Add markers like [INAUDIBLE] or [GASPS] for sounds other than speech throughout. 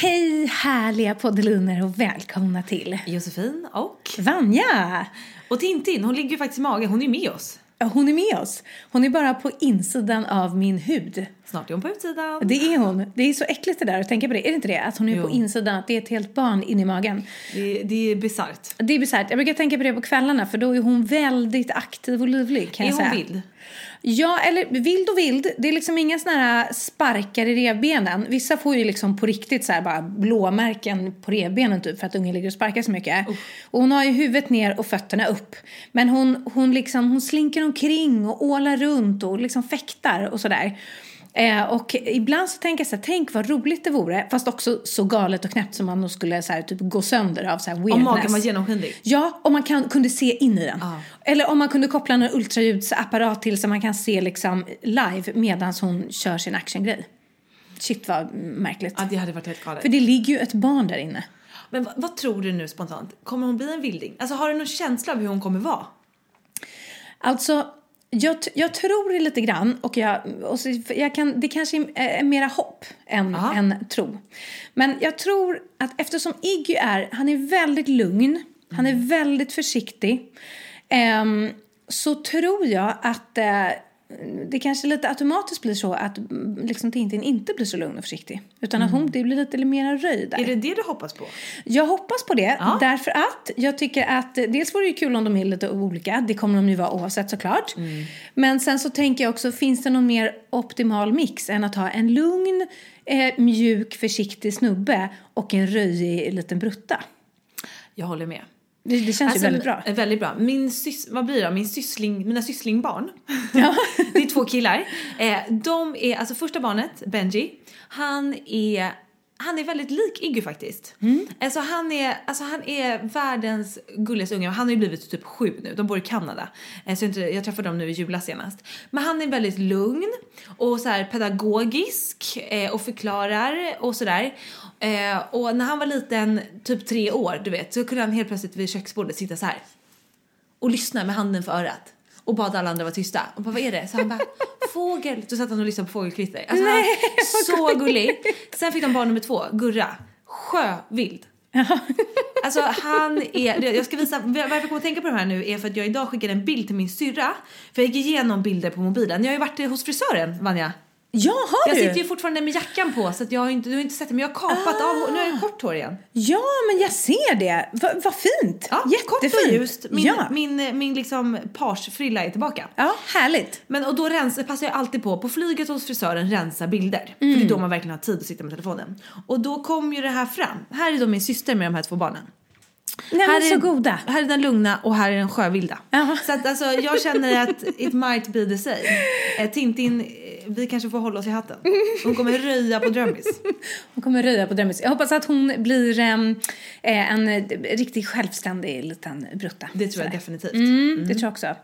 Hej härliga poddeliner och välkomna till Josefin och... Vanja! Och Tintin, hon ligger ju faktiskt i magen, hon är med oss. Ja, Hon är med oss. Hon är bara på insidan av min hud. Snart är hon på utsidan. Det är hon. Det är så äckligt det där att tänka på det. Är det inte det? Att hon är Jo. på insidan, att det är ett helt barn in i magen. Det, det är bisarrt. Det är bisarrt. Jag brukar tänka på det på kvällarna för då är hon väldigt aktiv och livlig kan Är jag hon säga. vild? Ja, eller vild och vild. Det är liksom inga såna här sparkar i revbenen. Vissa får ju liksom på riktigt så här bara blåmärken på revbenen typ för att ungen ligger och sparkar så mycket. Och hon har ju huvudet ner och fötterna upp. Men hon, hon liksom, hon slinker omkring och ålar runt och liksom fäktar och sådär. Eh, och ibland så tänker jag så här, tänk vad roligt det vore, fast också så galet och knäppt som man nog skulle så här, typ gå sönder av så här weirdness. Om magen var genomskinlig. Ja, om man kan, kunde se in i den. Eller om man kunde koppla en ultraljudsapparat till så man kan se liksom live medan hon kör sin actiongrej. Shit vad märkligt. Ja, det hade varit helt galet. För det ligger ju ett barn där inne. Men vad, vad tror du nu spontant? Kommer hon bli en vilding? Alltså har du någon känsla av hur hon kommer vara? Alltså, jag, jag tror lite grann och, jag, och så, jag kan, det kanske är, mera hopp än, Aha. än tro. Men jag tror att eftersom Iggy är, han är väldigt lugn, han är väldigt försiktig. ehm, så tror jag att eh, det kanske lite automatiskt blir så att mm, liksom Tintin inte blir så lugn och försiktig. Utan att hon det blir lite mer röjd där. Är det det du hoppas på? Jag hoppas på det, Ja. därför att jag tycker att dels vore det kul om de är lite olika, det kommer de ju vara oavsett såklart. Men sen så tänker jag också, finns det någon mer optimal mix än att ha en lugn, eh, mjuk, försiktig snubbe och en röjig liten brutta? Jag håller med. Det, det känns ju väldigt bra. eh, Väldigt bra. Min sys, vad blir det? Min syssling, mina sysslingbarn. [LAUGHS] det är två killar. Eh, de är, alltså första barnet, Benji, han är han är väldigt lik Iggy faktiskt. Alltså han är, alltså han är världens gulligaste unge. Han har ju blivit typ sju nu. De bor i Kanada. Eh, Så jag, inte, jag träffade dem nu i julas senast. Men han är väldigt lugn och så här pedagogisk eh, och förklarar och sådär. Och när han var liten, typ tre år, du vet, så kunde han helt plötsligt vid köksbordet sitta så här och lyssna med handen för örat och bad alla andra vara tysta. Och bara, vad är det? Så han bara, [LAUGHS] fågel. Då satt han och lyssnade på fågelkvitter. Alltså, han, så gullig. Sen fick de barn nummer två, Gurra. Sjövild. Alltså han är, jag ska visa, varför jag kommer att tänka på det här nu är för att jag idag skickade en bild till min syrra. För jag gick igenom bilder på mobilen. Jag har ju varit hos frisören, Vanja. Ja, har Jag du? sitter ju fortfarande med jackan på så att jag har inte, du har inte sett det men jag har kapat av, nu har jag kort hår igen. Ja, men jag ser det. Va- Vad fint. Ja, kort Jättefint. och ljust. Min, ja. min, min liksom parsfrilla är tillbaka. ja, härligt. Men och då rens, passar jag alltid på, på flyget hos frisören rensa bilder. För det är då man verkligen har tid att sitta med telefonen. Och då kom ju det här fram. Här är då min syster med de här två barnen. Nej, här men så goda. Här är den lugna och här är den sjövilda. Jaha. Så att alltså, jag känner att it might be the same. Eh, Tintin, vi kanske får hålla oss i hatten. Hon kommer röja på Drömmis. [LAUGHS] Hon kommer röja på Drömmis. Jag hoppas att hon blir eh, en eh, riktigt självständig liten brutta. Det tror jag definitivt. Mm, Det tror jag också. Eh,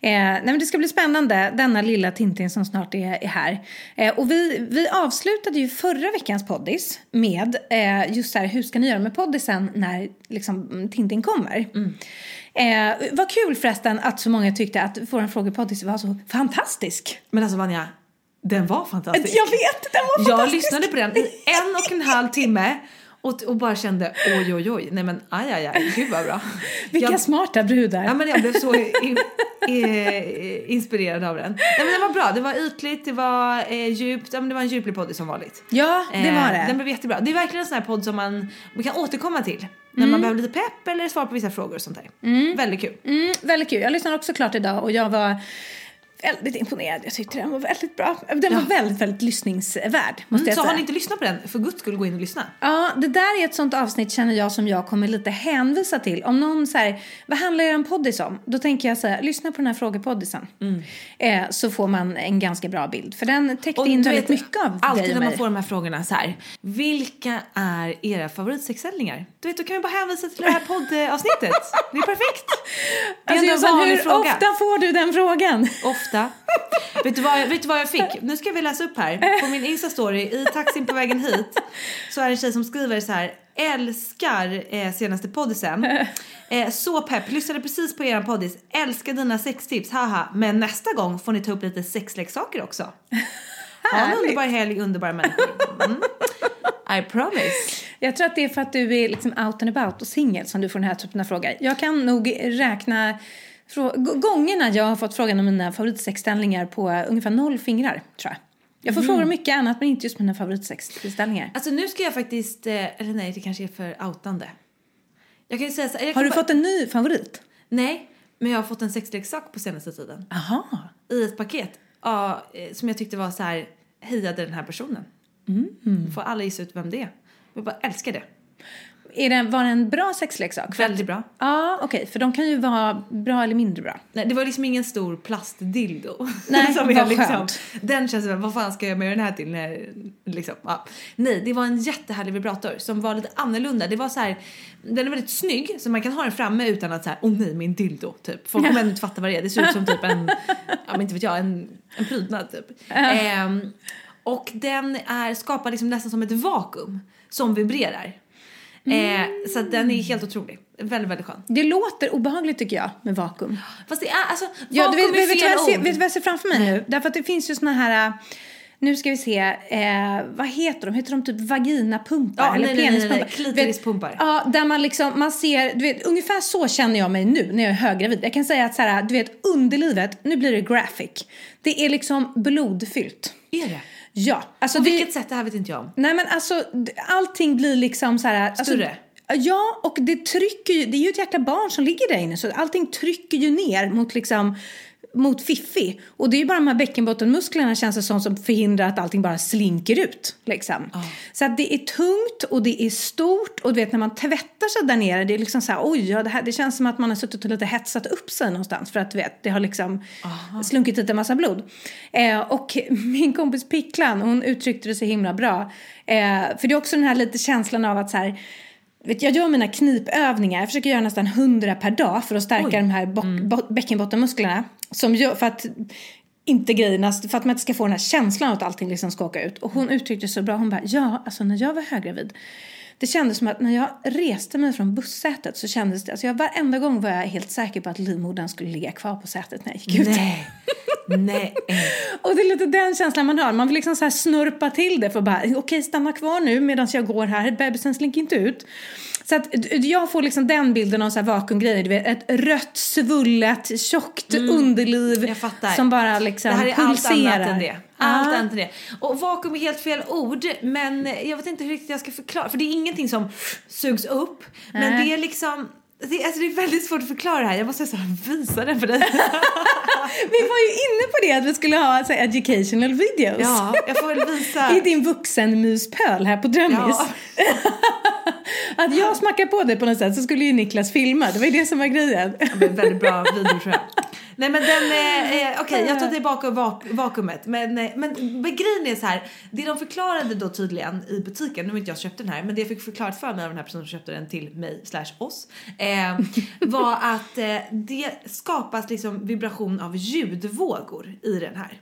nej, men det ska bli spännande, denna lilla Tintin som snart är, är här. Eh, och vi, vi avslutade ju förra veckans poddis med eh, just så här, hur ska ni göra med poddisen när liksom, mm, Tintin kommer? Eh, vad kul förresten att så många tyckte att vår frågepoddis var så fantastisk. Men alltså Vanja, den var fantastisk. Jag vet, den var Jag fantastisk. lyssnade på den i [LAUGHS] en och en halv timme och, och bara kände oj oj oj, nej men aj aj aj, gud vad bra. Vilka jag, smarta brudar. Ja men jag blev så in, eh, [LAUGHS] inspirerad av den. Nej men den var bra, det var ytligt, det var eh, djupt, ja men det var en djuplig podd som vanligt. Ja, det Eh, var det. Den blev jättebra. Det är verkligen en sån här podd som man, man kan återkomma till. När man behöver lite pepp eller svar på vissa frågor och sånt där. Väldigt kul. Mm, väldigt kul. Jag lyssnade också klart idag och jag var väldigt imponerad. Jag tyckte den var väldigt bra. Den var väldigt, väldigt lyssningsvärd, måste Mm, jag så säga. har ni inte lyssnat på den, för guds skull gå in och lyssna. Ja, det där är ett sånt avsnitt känner jag som jag kommer lite hänvisa till. Om någon säger, vad handlar er poddis om? Då tänker jag så här, lyssna på den här frågepoddisen. Eh, så får man en ganska bra bild. För den täckte in du väldigt vet, mycket av dig Alltid och när man mig. får de här frågorna så här. Vilka är era favoritsexställningar? Du vet, då kan vi bara hänvisa till det här poddavsnittet. Det är perfekt. Det är Alltså, en vanlig hur fråga. ofta får du den frågan? Ofta. Vet, du vad jag, vet du vad jag fick? Nu ska vi läsa upp här. På min Insta-story i taxin på vägen hit så är det en tjej som skriver så här. Älskar eh, senaste poddisen. Eh, så pepp, lyssnade precis på eran poddis. Älskar dina sextips, haha. Men nästa gång får ni ta upp lite sexleksaker också. Ha en underbar helg, underbara människor. Mm. I promise. Jag tror att det är för att du är liksom out and about och singel som du får den här typen av frågor. Jag kan nog räkna gångerna jag har fått frågan om mina favoritsexställningar på ungefär noll fingrar, tror jag. Jag får frågor om mycket annat men inte just mina favoritsexställningar. Alltså nu ska jag faktiskt, eh, eller nej det kanske är för outande. Jag kan ju säga så här, Har du bara- fått en ny favorit? Nej, men jag har fått en sexleksak på senaste tiden. Aha. I ett paket. Ja, eh, som jag tyckte var så här, hejade den här personen. Mm. Får alla gissa ut vem det är. Jag bara älskar det. Är det, var det en bra sexleksak? Väldigt bra. Ja, okej. för de kan ju vara bra eller mindre bra. Nej, det var liksom ingen stor plastdildo. Nej, [LAUGHS] Som vad liksom, skönt. Den känns som, vad fan ska jag med den här till? När, liksom, ja. Nej, det var en jättehärlig vibrator som var lite annorlunda. Det var så här, den är väldigt snygg så man kan ha den framme utan att så här, åh nej min dildo typ. Folk kommer ändå inte fatta vad det är. Det ser ut som typ en, [LAUGHS] ja men inte vet jag, en, en prydnad typ. Ehm, och den är skapad liksom nästan som ett vakuum som vibrerar. Eh, så att den är helt otrolig. Väldigt, väldigt skön. Det låter obehagligt tycker jag med vakuum. Fast det är alltså, Ja, du vet, vakuum är vet, fel vet du vad jag ser framför mig nu? Därför att det finns ju såna här, äh, nu ska vi se, eh, vad heter de? Heter de typ vaginapumpar? Ja, eller nej, nej, nej, nej, penispumpar? klitorispumpar. Vet, Ja, där man liksom, man ser, du vet, ungefär så känner jag mig nu när jag är höggravid. Jag kan säga att så här, du vet, underlivet, nu blir det graphic. Det är liksom blodfyllt. Är det? Ja, alltså På det, vilket sätt? Det här vet inte jag om. Nej men alltså allting blir liksom så här... Alltså, Större? Ja, och det trycker ju, det är ju ett jäkla barn som ligger där inne så allting trycker ju ner mot liksom mot Fiffi. Och det är ju bara de här bäckenbottenmusklerna känns det som som förhindrar att allting bara slinker ut. Liksom. Så att det är tungt och det är stort och du vet när man tvättar sig där nere det är liksom så här oj, ja, det, här, det känns som att man har suttit och lite hetsat upp sig någonstans för att du vet, det har liksom slunkit dit en massa blod. Eh, och [LAUGHS] min kompis Picklan, hon uttryckte det så himla bra. Eh, för det är också den här lite känslan av att så här jag gör mina knipövningar, jag försöker göra nästan 100 per dag för att stärka de här bo- bäckenbottenmusklerna. Som gör, för att inte grejerna, för att man inte ska få den här känslan att allting liksom ska åka ut. Och hon uttryckte så bra, hon bara ja, alltså när jag var höggravid det kändes som att när jag reste mig från bussätet så kändes det, alltså jag varenda gång var jag helt säker på att livmodern skulle ligga kvar på sätet när jag gick ut. Nej. Nej. [LAUGHS] Och det är lite den känslan man har. Man vill liksom så här snurpa till det för att bara, okej stanna kvar nu medan jag går här, bebisen slinker inte ut. Så att jag får liksom den bilden av så här vakuumgrejer, du vet ett rött, svullet, tjockt underliv Mm. Fattar. som bara liksom det här är allt pulserar. annat än det. Allt annat än det. Och vakuum är helt fel ord, men jag vet inte hur riktigt jag ska förklara. För det är ingenting som sugs upp, men Nej. det är liksom det, alltså det är väldigt svårt att förklara det här. Jag måste så visa den för dig. [LAUGHS] Vi var ju inne på det att vi skulle ha så educational videos. Ja, jag får väl visa. [LAUGHS] I din vuxenmuspöl här på Drömmis. Ja. [LAUGHS] [LAUGHS] att jag smackar på det på något sätt så skulle ju Niklas filma. Det var ju det som var grejen. Ja, men väldigt bra video tror jag. Nej men den, eh, eh, okej okay, jag tar tillbaka vak vakuumet. Men, eh, men, men grejen är så här, det de förklarade då tydligen i butiken, nu har inte jag köpt den här, men det jag fick förklarat för mig av den här personen som köpte den till mig slash oss, eh, [LAUGHS] var att eh, det skapas liksom vibration av ljudvågor i den här.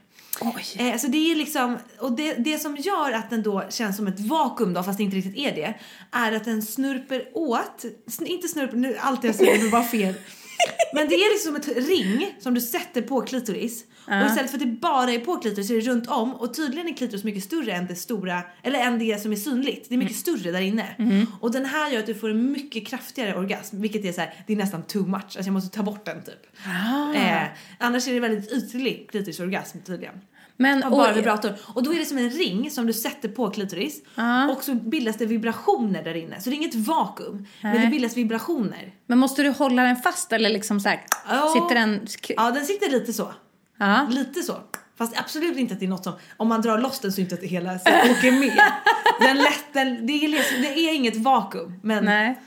Eh, så det är liksom, och det, det som gör att den då känns som ett vakuum då, fast det inte riktigt är det, är att den snurper åt, sn inte snurper, nu allt jag säger bara fel. [LAUGHS] Men det är liksom ett ring som du sätter på klitoris. Och istället för att det bara är på klitoris så är det runt om och tydligen är klitoris mycket större än det stora, eller än det som är synligt. Det är mycket mm. större där inne. Mm. Och den här gör att du får en mycket kraftigare orgasm, vilket är så här, det är nästan too much. Alltså jag måste ta bort den typ. Ah. Eh, annars är det väldigt ytlig klitorisorgasm tydligen. Men, av bara vibrator. Och då är det som en ring som du sätter på klitoris uh. och så bildas det vibrationer där inne. Så det är inget vakuum, uh. men det bildas vibrationer. Men måste du hålla den fast eller liksom så här, oh. sitter den... Ja, den sitter lite så. Uh. Lite så. Fast absolut inte att det är något som, om man drar loss den så inte att det hela åker med. [LAUGHS] den lätt, den, det, är, det är inget vakuum. Men Nej.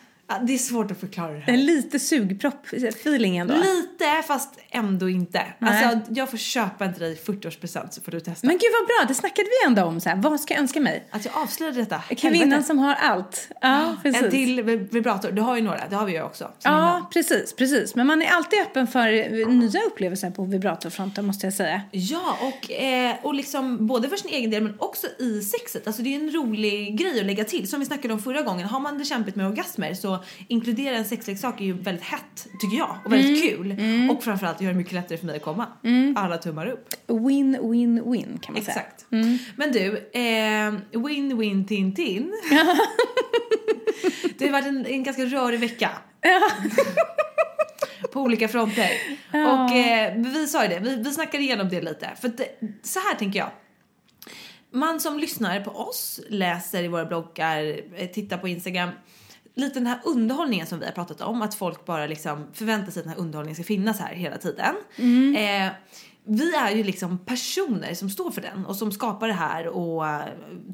Det är svårt att förklara det här. En lite sugpropp-feeling ändå. Lite, fast ändå inte. Nej. Alltså, jag får köpa en till dig 40-årspresent så får du testa. Men gud vad bra, det snackade vi ändå om. Så här. Vad ska jag önska mig? Att jag avslöjade detta. Kvinnan som har allt. Ja, precis. En till vibrator, du har ju några, det har vi ju också. Ja, precis, precis. Men man är alltid öppen för nya upplevelser på vibratorfronten måste jag säga. Ja, och, eh, och liksom både för sin egen del men också i sexet. Alltså det är en rolig grej att lägga till. Som vi snackade om förra gången, har man det kämpigt med orgasmer så inkludera en sexleksak är ju väldigt hett tycker jag och väldigt mm. kul. Mm. Och framförallt gör det mycket lättare för mig att komma. Mm. Alla tummar upp. Win, win, win kan man Exakt. säga. Exakt. Mm. Men du, eh, win, win, tin, tin. [LAUGHS] det har varit en, en ganska rörig vecka. på olika fronter. Ja. Och eh, vi sa ju det, vi, vi snackade igenom det lite. För det, så här tänker jag. Man som lyssnar på oss, läser i våra bloggar, eh, tittar på Instagram lite den här underhållningen som vi har pratat om, att folk bara liksom förväntar sig att den här underhållningen ska finnas här hela tiden. Mm. Eh, vi är ju liksom personer som står för den och som skapar det här och uh,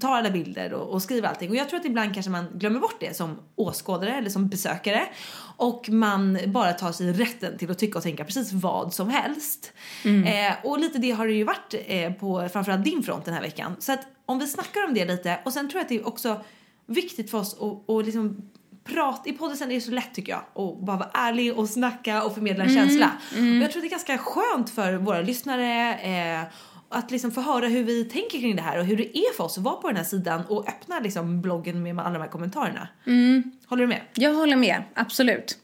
tar alla bilder och, och, skriver allting. Och jag tror att ibland kanske man glömmer bort det som åskådare eller som besökare. Och man bara tar sig rätten till att tycka och tänka precis vad som helst. Mm. Eh, och lite det har det ju varit eh, på framförallt din front den här veckan. Så att om vi snackar om det lite och sen tror jag att det är också viktigt för oss att, att liksom prat, i podden är det så lätt tycker jag att bara vara ärlig och snacka och förmedla en mm, känsla. Mm. Och jag tror det är ganska skönt för våra lyssnare eh, att liksom få höra hur vi tänker kring det här och hur det är för oss att vara på den här sidan och öppna liksom bloggen med alla de här kommentarerna. Mm. Håller du med? Jag håller med, absolut.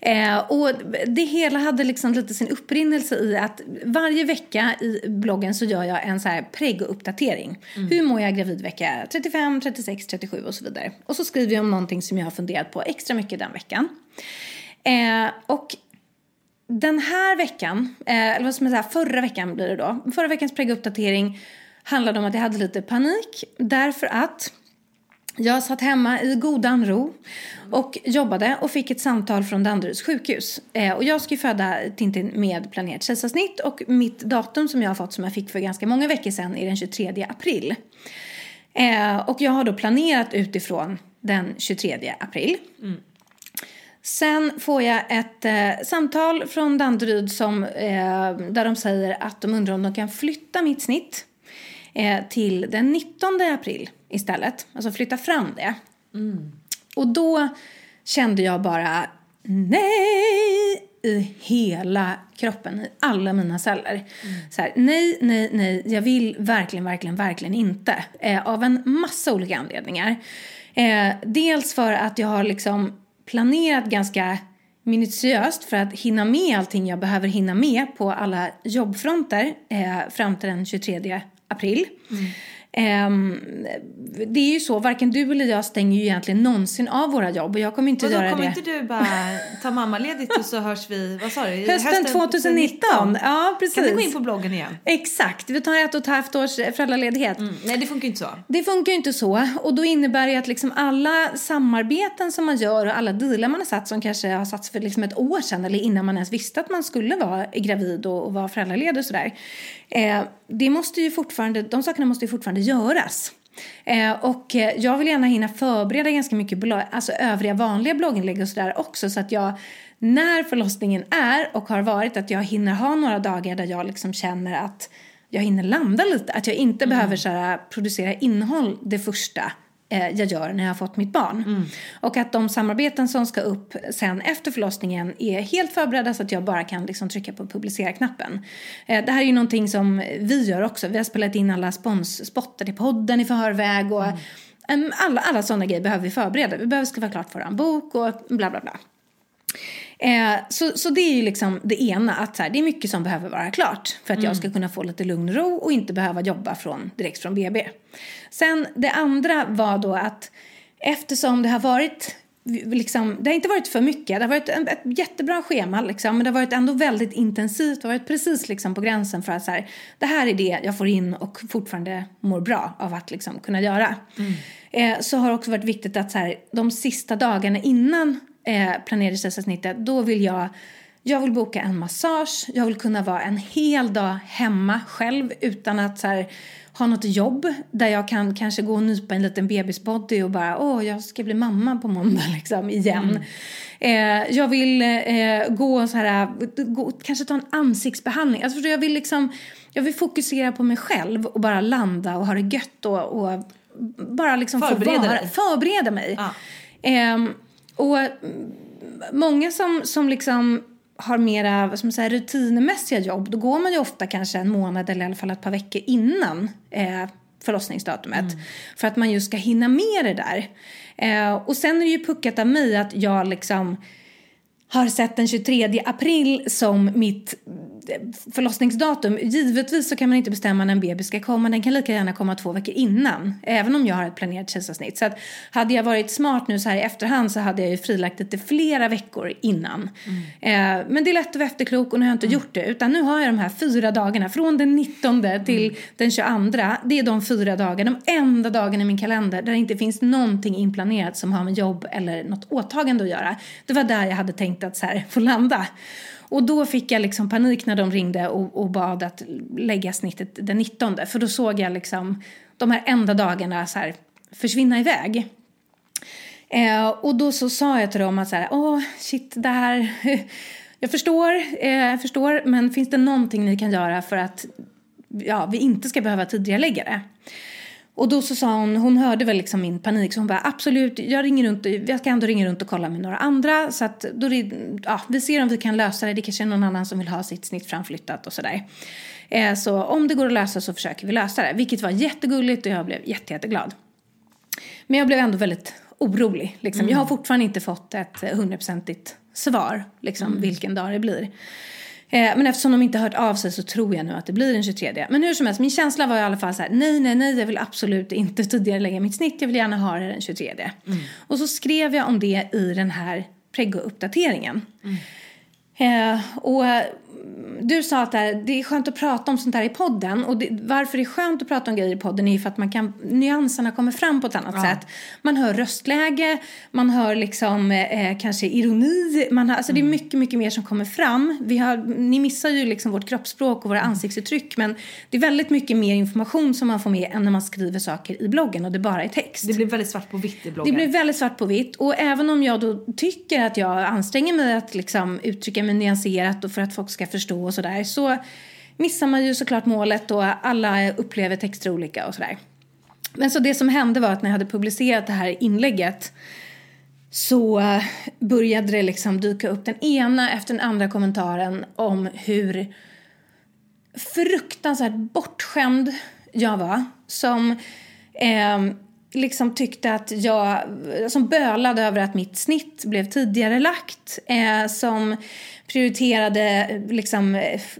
Eh, och det hela hade liksom lite sin upprinnelse i att varje vecka i bloggen så gör jag en så här prego-uppdatering. Mm. Hur mår jag gravid vecka 35, 36, 37 och så vidare. Och så skriver jag om någonting som jag har funderat på extra mycket den veckan. Eh, och den här veckan, eh, eller vad ska man säga, förra veckan blir det då. Förra veckans prego-uppdatering handlade om att jag hade lite panik därför att jag satt hemma i godan ro och jobbade och fick ett samtal från Danderyds sjukhus. Eh, och jag ska ju föda Tintin med planerat kejsarsnitt och mitt datum som jag har fått som jag fick för ganska många veckor sedan är den 23 april. Eh, och jag har då planerat utifrån den 23 april. Mm. Sen får jag ett eh, samtal från Danderyd som, eh, där de säger att de undrar om de kan flytta mitt snitt eh, till den 19 april istället. Alltså flytta fram det. Mm. Och då kände jag bara nej i hela kroppen, i alla mina celler. Mm. Så här, nej, nej, nej, jag vill verkligen, verkligen, verkligen inte. Eh, av en massa olika anledningar. Eh, dels för att jag har liksom planerat ganska minutiöst för att hinna med allting jag behöver hinna med på alla jobbfronter eh, fram till den 23 april. Mm. Um, det är ju så, varken du eller jag stänger ju egentligen någonsin av våra jobb och jag kommer inte och göra kommer det. inte du bara [LAUGHS] ta mammaledigt och så hörs vi, vad sa du? Hösten, hösten 2019. Ja, precis. Kan du gå in på bloggen igen? Exakt, vi tar ett och ett halvt års föräldraledighet. Mm. Nej, det funkar ju inte så. Det funkar ju inte så och då innebär det att liksom alla samarbeten som man gör och alla dealar man har satt som kanske har satts för liksom ett år sedan eller innan man ens visste att man skulle vara gravid och, och vara föräldraledig och sådär. Eh, det måste ju fortfarande, de sakerna måste ju fortfarande göras. Eh, och eh, jag vill gärna hinna förbereda ganska mycket blogg, alltså övriga vanliga blogginlägg och sådär också så att jag när förlossningen är och har varit att jag hinner ha några dagar där jag liksom känner att jag hinner landa lite. Att jag inte mm. behöver så producera innehåll det första jag gör när jag har fått mitt barn. Mm. Och att de samarbeten som ska upp sen efter förlossningen är helt förberedda så att jag bara kan liksom trycka på publicera-knappen. Eh, det här är ju någonting som vi gör också. Vi har spelat in alla sponsspottar till podden i förväg och mm. alla, alla sådana grejer behöver vi förbereda. Vi behöver skriva klart vår bok och bla bla bla. Eh, så, så det är ju liksom det ena, att så här, det är mycket som behöver vara klart för att mm. jag ska kunna få lite lugn och ro och inte behöva jobba från, direkt från BB. Sen det andra var då att eftersom det har varit Liksom, det har inte varit för mycket. Det har varit ett, ett jättebra schema, liksom, men det har varit ändå väldigt intensivt. Det har varit precis liksom, på gränsen för att så här, det här är det jag får in och fortfarande mår bra av att liksom, kunna göra. Mm. Eh, så har det också varit viktigt att så här, de sista dagarna innan eh, planerade kejsarsnittet, då vill jag jag vill boka en massage, jag vill kunna vara en hel dag hemma själv utan att här, ha något jobb där jag kan kanske gå och nypa en liten bebisbody och bara åh, jag ska bli mamma på måndag [LAUGHS] liksom igen. Mm. Eh, jag vill eh, gå så här, gå, kanske ta en ansiktsbehandling. Alltså, jag vill liksom, jag vill fokusera på mig själv och bara landa och ha det gött och, och bara liksom förbereda, vara, förbereda mig. Ja. Eh, och många som, som liksom har mera vad man säga, rutinmässiga jobb, då går man ju ofta kanske en månad eller i alla fall ett par veckor innan eh, förlossningsdatumet. Mm. För att man just ska hinna med det där. Eh, och sen är det ju puckat av mig att jag liksom har sett den 23 april som mitt förlossningsdatum. Givetvis så kan man inte bestämma när en bebis ska komma. Den kan lika gärna komma två veckor innan. Även om jag har ett planerat kejsarsnitt. Så att hade jag varit smart nu så här i efterhand så hade jag ju frilagt det flera veckor innan. Mm. Eh, men det är lätt att vara efterklok och nu har jag inte mm. gjort det. Utan nu har jag de här fyra dagarna. Från den 19 till mm. den 22. Det är de fyra dagarna. De enda dagarna i min kalender där det inte finns någonting inplanerat som har med jobb eller något åtagande att göra. Det var där jag hade tänkt att så här, få landa. Och då fick jag liksom panik när de ringde och, och bad att lägga snittet den 19. För då såg jag liksom de här enda dagarna så här, försvinna iväg. Eh, och då så sa jag till dem att så här, åh shit det här, [LAUGHS] jag förstår, eh, jag förstår, men finns det någonting ni kan göra för att ja, vi inte ska behöva tidigare lägga det? Och då så sa hon, hon hörde väl liksom min panik så hon bara absolut, jag ringer runt, jag ska ändå ringa runt och kolla med några andra så att då, ja, vi ser om vi kan lösa det, det kanske är någon annan som vill ha sitt snitt framflyttat och sådär. Eh, så om det går att lösa så försöker vi lösa det, vilket var jättegulligt och jag blev jätte, jätteglad. Men jag blev ändå väldigt orolig. Liksom. Mm. Jag har fortfarande inte fått ett hundraprocentigt svar, liksom, mm. vilken dag det blir. Eh, men eftersom de inte hört av sig så tror jag nu att det blir den 23. Men hur som helst, min känsla var i alla fall så här, nej, nej, nej, jag vill absolut inte tidigare lägga mitt snitt, jag vill gärna ha det den 23. Mm. Och så skrev jag om det i den här preggo-uppdateringen. Mm. Eh, och du sa att det är skönt att prata om sånt här i podden. Och det, varför det är skönt att prata om grejer i podden är ju för att man kan, nyanserna kommer fram på ett annat ja. sätt. Man hör röstläge, man hör liksom eh, kanske ironi. Man har, alltså mm. Det är mm. mycket, mycket mer som kommer fram. Vi har, ni missar ju liksom vårt kroppsspråk och våra mm. ansiktsuttryck. Men det är väldigt mycket mer information som man får med än när man skriver saker i bloggen och det bara är text. Det blir väldigt svart på vitt i bloggen. Det blir väldigt svart på vitt. Och även om jag då tycker att jag anstränger mig att liksom uttrycka mig nyanserat och för att folk ska förstå och sådär så missar man ju såklart målet och alla upplever texter olika och sådär. Men så det som hände var att när jag hade publicerat det här inlägget så började det liksom dyka upp den ena efter den andra kommentaren om hur fruktansvärt bortskämd jag var. Som eh, liksom tyckte att jag, som bölade över att mitt snitt blev tidigare lagt. Eh, som prioriterade liksom,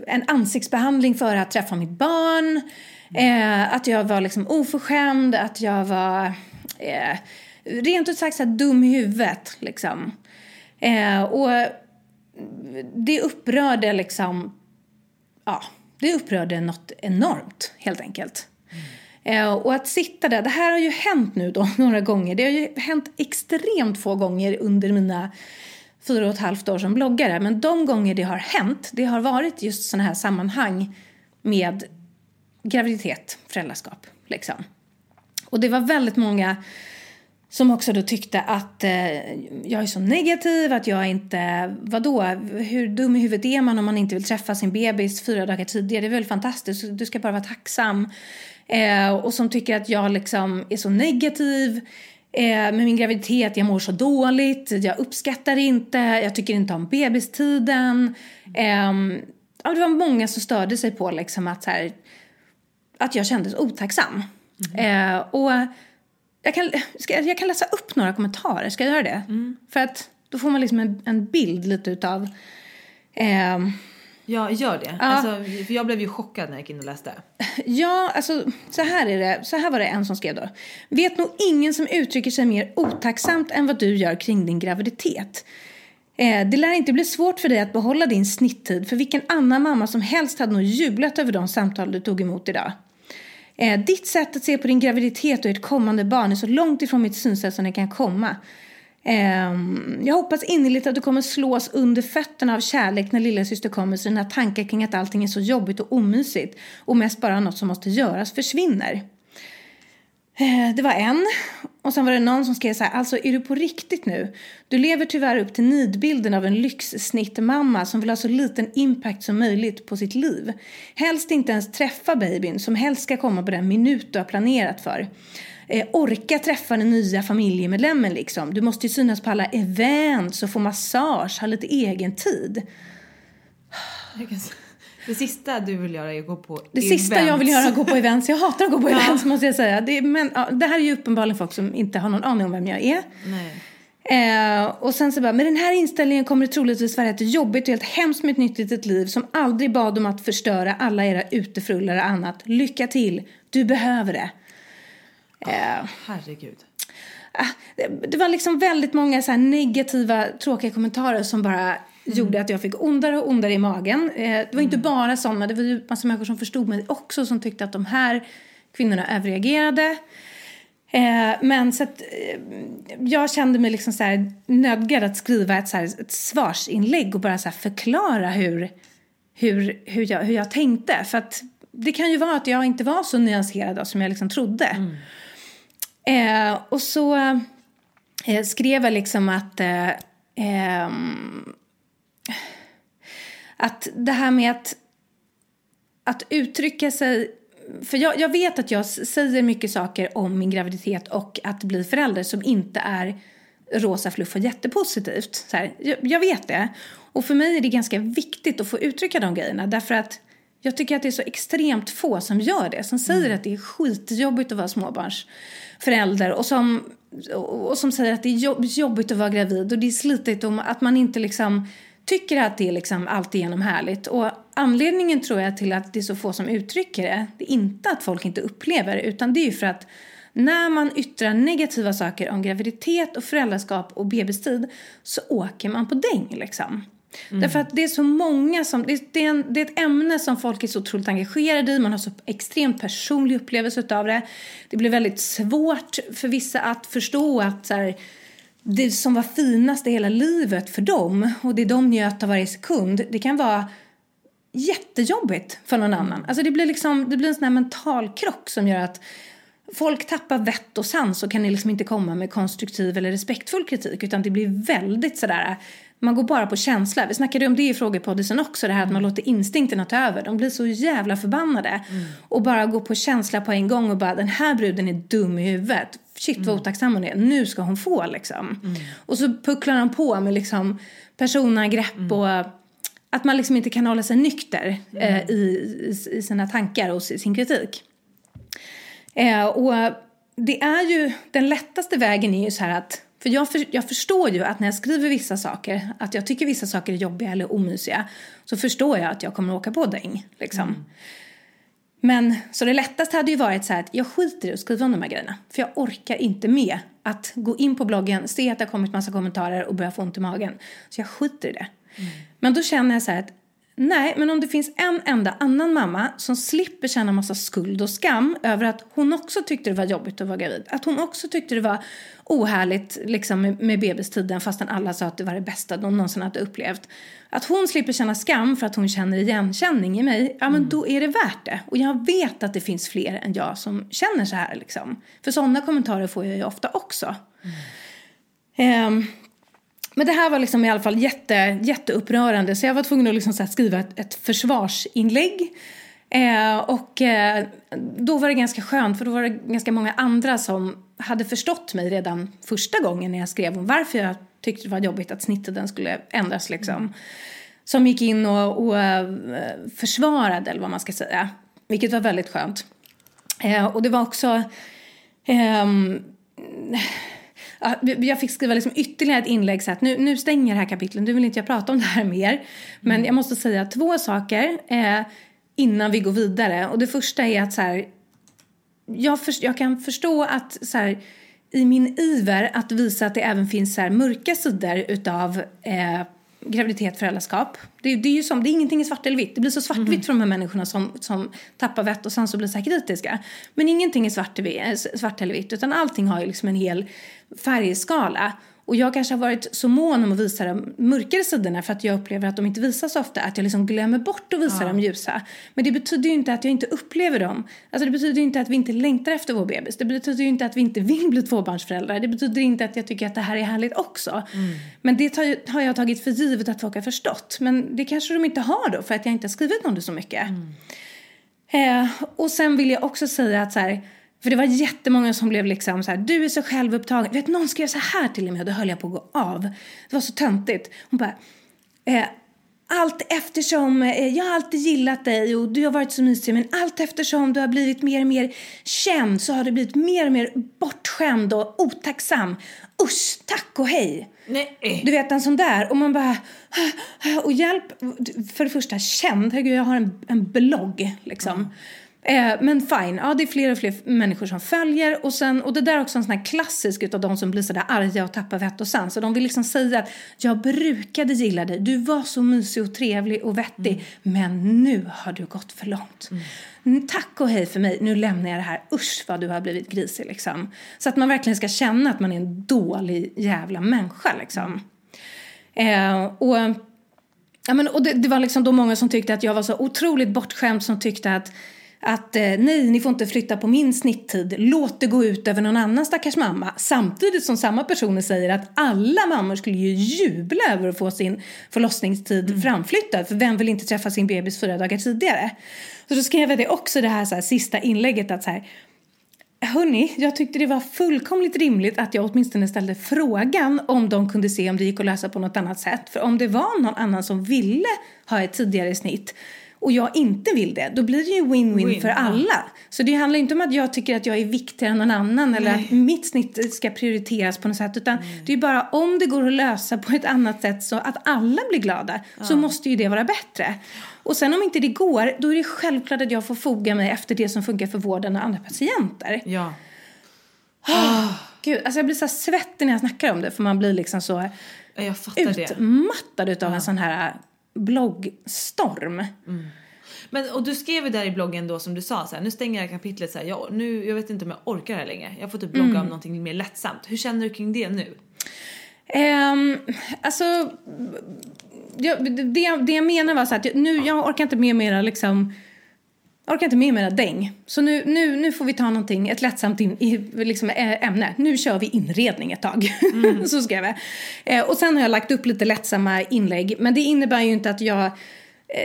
en ansiktsbehandling för att träffa mitt barn. Eh, att jag var liksom oförskämd, att jag var eh, rent ut sagt så dum i huvudet. Liksom. Eh, och det upprörde liksom, ja, det upprörde något enormt helt enkelt. Mm. och att sitta där, det här har ju hänt nu då [LAUGHS] några gånger. Det har ju hänt extremt få gånger under mina fyra och ett halvt år som bloggare. Men de gånger det har hänt, det har varit just sådana här sammanhang med graviditet, föräldraskap. Liksom. Och det var väldigt många som också då tyckte att eh, jag är så negativ, att jag inte... Vadå? Hur dum i huvudet är man om man inte vill träffa sin bebis fyra dagar tidigare? Det är väl fantastiskt? Du ska bara vara tacksam. Eh, och som tycker att jag liksom är så negativ eh, med min graviditet. Jag mår så dåligt, jag uppskattar inte, jag tycker inte om bebistiden. Eh, ja, det var många som störde sig på liksom att, här, att jag kändes otacksam. Mm. Eh, och jag kan, ska, jag kan läsa upp några kommentarer, ska jag göra det? Mm. För att då får man liksom en, en bild lite utav... Eh, Ja, gör det. Ja. Alltså, för jag blev ju chockad när jag gick in och läste. Ja, alltså så här är det. Så här var det en som skrev då. Vet nog ingen som uttrycker sig mer otacksamt än vad du gör kring din graviditet. Eh, det lär inte bli svårt för dig att behålla din snitttid för vilken annan mamma som helst hade nog jublat över de samtal du tog emot idag. Eh, ditt sätt att se på din graviditet och ert kommande barn är så långt ifrån mitt synsätt som det kan komma. Ehm, jag hoppas innerligt att du kommer slås under fötterna av kärlek när lilla syster kommer så dina tankar kring att allting är så jobbigt och omysigt och mest bara något som måste göras försvinner. Ehm, det var en. Och sen var det någon som skrev så här, alltså är du på riktigt nu? Du lever tyvärr upp till nidbilden av en lyxsnittmamma som vill ha så liten impact som möjligt på sitt liv. Helst inte ens träffa babyn som helst ska komma på den minut du har planerat för eh, orka träffa den nya familjemedlemmen liksom. Du måste ju synas på alla events och få massage, ha lite egen tid. Det sista du vill göra är att gå på Det events. sista jag vill göra är att gå på events. Jag hatar att gå på [LAUGHS] events måste jag säga. Det, men, ja, det här är ju uppenbarligen folk som inte har någon aning om vem jag är. Eh, och sen så bara, med den här inställningen kommer det troligtvis vara rätt jobbigt och helt hemskt med ett nytt litet liv som aldrig bad om att förstöra alla era utefrullar och annat. Lycka till! Du behöver det. Oh, herregud. Ah, det var liksom väldigt många så negativa, tråkiga kommentarer som bara mm. gjorde att jag fick ondare och ondare i magen. Eh, det var mm. inte bara sådana, det var ju massa människor som förstod mig också som tyckte att de här kvinnorna överreagerade. Eh, men så att eh, jag kände mig liksom så här nödgad att skriva ett, så här, ett svarsinlägg och bara så förklara hur, hur, hur, jag, hur jag tänkte. För att det kan ju vara att jag inte var så nyanserad som jag liksom trodde. Mm. Eh, och så eh, skrev jag liksom att, eh, ehm, att det här med att, att uttrycka sig för jag, jag, vet att jag säger mycket saker om min graviditet och att bli förälder som inte är rosa fluff och jättepositivt. Så här, jag, jag, vet det. Och för mig är det ganska viktigt att få uttrycka de grejerna därför att jag tycker att det är så extremt få som gör det. Som säger mm. att det är skitjobbigt att vara förälder och som, och som säger att det är jobbigt att vara gravid och det är slitigt och att man inte liksom tycker att det är liksom alltigenom härligt. Och anledningen tror jag till att det är så få som uttrycker det, det är inte att folk inte upplever det utan det är för att när man yttrar negativa saker om graviditet och föräldraskap och bebistid så åker man på däng liksom. Mm. Därför att det är så många som, det, det, är en, det är ett ämne som folk är så otroligt engagerade i, man har så extremt personlig upplevelse av det. Det blir väldigt svårt för vissa att förstå att så här, det som var finast i hela livet för dem och det de njöt av varje sekund, det kan vara jättejobbigt för någon annan. Alltså det blir liksom, det blir en sån här mental krock som gör att folk tappar vett och sans och kan liksom inte komma med konstruktiv eller respektfull kritik utan det blir väldigt sådär man går bara på känsla. Vi snackade om det i frågepoddisen också, det här att man låter instinkterna ta över. De blir så jävla förbannade. Mm. Och bara går på känsla på en gång och bara den här bruden är dum i huvudet. Shit vad mm. otacksam hon är, nu ska hon få liksom. Mm. Och så pucklar han på med liksom personangrepp mm. och att man liksom inte kan hålla sig nykter eh, mm. i, i, sina tankar och sin kritik. Eh, och det är ju, den lättaste vägen är ju så här att för jag, för jag förstår ju att när jag skriver vissa saker, att jag tycker vissa saker är jobbiga eller omysiga, så förstår jag att jag kommer att åka på däng. Liksom. Mm. Men så det lättaste hade ju varit så här att jag skiter i att skriva om de här grejerna. För jag orkar inte med att gå in på bloggen, se att det har kommit massa kommentarer och börja få ont i magen. Så jag skiter i det. Mm. Men då känner jag så här att Nej, men om det finns en enda annan mamma som slipper känna massa skuld och skam över att hon också tyckte det var jobbigt att vara gravid. Att hon också tyckte det var ohärligt liksom, med, med bebistiden fastän alla sa att det var det bästa de någonsin hade upplevt. Att hon slipper känna skam för att hon känner igenkänning i mig, ja men då är det värt det. Och jag vet att det finns fler än jag som känner så här liksom. För sådana kommentarer får jag ju ofta också. Um, men det här var liksom i alla fall jätte, jätteupprörande så jag var tvungen att liksom så skriva ett, ett försvarsinlägg. Eh, och eh, då var det ganska skönt för då var det ganska många andra som hade förstått mig redan första gången när jag skrev om varför jag tyckte det var jobbigt att snittiden skulle ändras liksom. Som gick in och, och eh, försvarade eller vad man ska säga. Vilket var väldigt skönt. Eh, och det var också ehm, jag fick skriva liksom ytterligare ett inlägg så att nu, nu stänger det här kapitlet, nu vill inte jag prata om det här mer. Men mm. jag måste säga två saker eh, innan vi går vidare. Och det första är att så här, jag, för, jag kan förstå att så här, i min iver att visa att det även finns så här, mörka sidor utav eh, graviditet, föräldraskap. Det, det, är ju som, det är ingenting i svart eller vitt. Det blir så svartvitt mm. för de här människorna som, som tappar vett och sen så blir så kritiska. Men ingenting är svart, svart eller vitt utan allting har ju liksom en hel färgskala. Och jag kanske har varit så mån om att visa de mörkare sidorna för att jag upplever att de inte visas så ofta. Att jag liksom glömmer bort att visa ja. de ljusa. Men det betyder ju inte att jag inte upplever dem. Alltså det betyder ju inte att vi inte längtar efter vår bebis. Det betyder ju inte att vi inte vill bli tvåbarnsföräldrar. Det betyder inte att jag tycker att det här är härligt också. Mm. Men det tar, har jag tagit för givet att folk har förstått. Men det kanske de inte har då för att jag inte har skrivit om det så mycket. Mm. Eh, och sen vill jag också säga att så här, för det var jättemånga som blev liksom så här, du är så självupptagen. Vet någon skrev så här till mig och då höll jag på att gå av. Det var så töntigt. Hon bara, eh, allt eftersom, eh, jag har alltid gillat dig och du har varit så mysig men allt eftersom du har blivit mer och mer känd så har du blivit mer och mer bortskämd och otacksam. Usch, tack och hej. Nej. Du vet en sån där och man bara, och hjälp, för det första känd, herregud jag har en, en blogg liksom. Mm. Eh, men fine, ja det är fler och fler människor som följer och, sen, och det där är också en sån här klassisk utav de som blir sådär arga och tappar vett och sans. Så de vill liksom säga att jag brukade gilla dig, du var så mysig och trevlig och vettig mm. men nu har du gått för långt. Mm. Tack och hej för mig, nu lämnar jag det här, usch vad du har blivit grisig liksom. Så att man verkligen ska känna att man är en dålig jävla människa liksom. Eh, och ja, men, och det, det var liksom då många som tyckte att jag var så otroligt bortskämd som tyckte att att eh, nej, ni får inte flytta på min snitttid, låt det gå ut över någon annan stackars mamma. Samtidigt som samma personer säger att alla mammor skulle ju jubla över att få sin förlossningstid mm. framflyttad, för vem vill inte träffa sin bebis fyra dagar tidigare? Så då skrev jag det också det här, så här sista inlägget att så här, Hörni, jag tyckte det var fullkomligt rimligt att jag åtminstone ställde frågan om de kunde se om det gick att lösa på något annat sätt. För om det var någon annan som ville ha ett tidigare snitt och jag inte vill det, då blir det ju win-win för alla. Så det handlar inte om att jag tycker att jag är viktigare än någon annan eller Nej. att mitt snitt ska prioriteras på något sätt. Utan mm. det är bara om det går att lösa på ett annat sätt så att alla blir glada ja. så måste ju det vara bättre. Och sen om inte det går, då är det självklart att jag får foga mig efter det som funkar för vården och andra patienter. Ja. Oh, Gud, alltså jag blir så svettig när jag snackar om det för man blir liksom så utmattad utav ja. en sån här bloggstorm. Mm. Men, och du skrev ju där i bloggen då som du sa så här, nu stänger jag kapitlet så här, jag, nu, jag vet inte om jag orkar det här längre. Jag får typ blogga mm. om någonting mer lättsamt. Hur känner du kring det nu? Um, alltså, jag, det, det jag menar var så att nu, jag orkar inte med mera liksom jag orkar inte med mera däng. Så nu, nu, nu får vi ta någonting, ett lättsamt in, liksom, ämne. Nu kör vi inredning ett tag. Mm. [LAUGHS] så skrev jag. Eh, och sen har jag lagt upp lite lättsamma inlägg. Men det innebär ju inte att jag... Eh,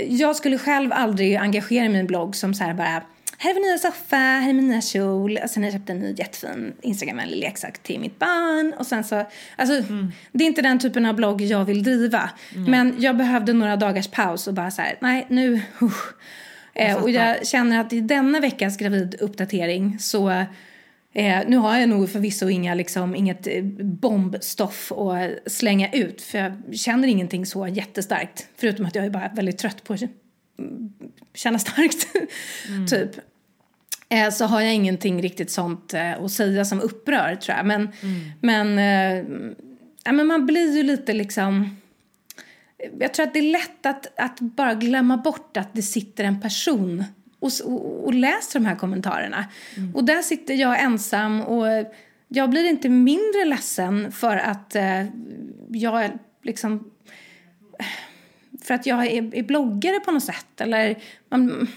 jag skulle själv aldrig engagera mig i en blogg som så här bara här är min nya soffa, här är min nya kjol och sen har jag köpt en ny jättefin Instagramvänlig leksak till mitt barn. Och sen så, alltså, mm. Det är inte den typen av blogg jag vill driva. Mm. Men jag behövde några dagars paus och bara så här, nej nu, uh, Eh, och jag känner att i denna veckas graviduppdatering så eh, nu har jag nog förvisso inga, liksom, inget eh, bombstoff att slänga ut för jag känner ingenting så jättestarkt förutom att jag är bara väldigt trött på att känna starkt. [LAUGHS] Mm. typ. Eh, så har jag ingenting riktigt sånt eh, att säga som upprör tror jag. Men, mm. men, eh, ja, men man blir ju lite liksom jag tror att det är lätt att, att bara glömma bort att det sitter en person och, och, och läser de här kommentarerna. Mm. Och där sitter jag ensam och jag blir inte mindre ledsen för att eh, jag liksom för att jag är, är bloggare på något sätt. Eller man,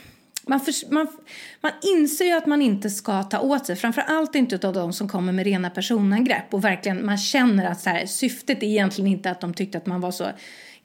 man, för, man, man inser ju att man inte ska ta åt sig, framför allt inte av de som kommer med rena personangrepp och verkligen man känner att så här, syftet är egentligen inte att de tyckte att man var så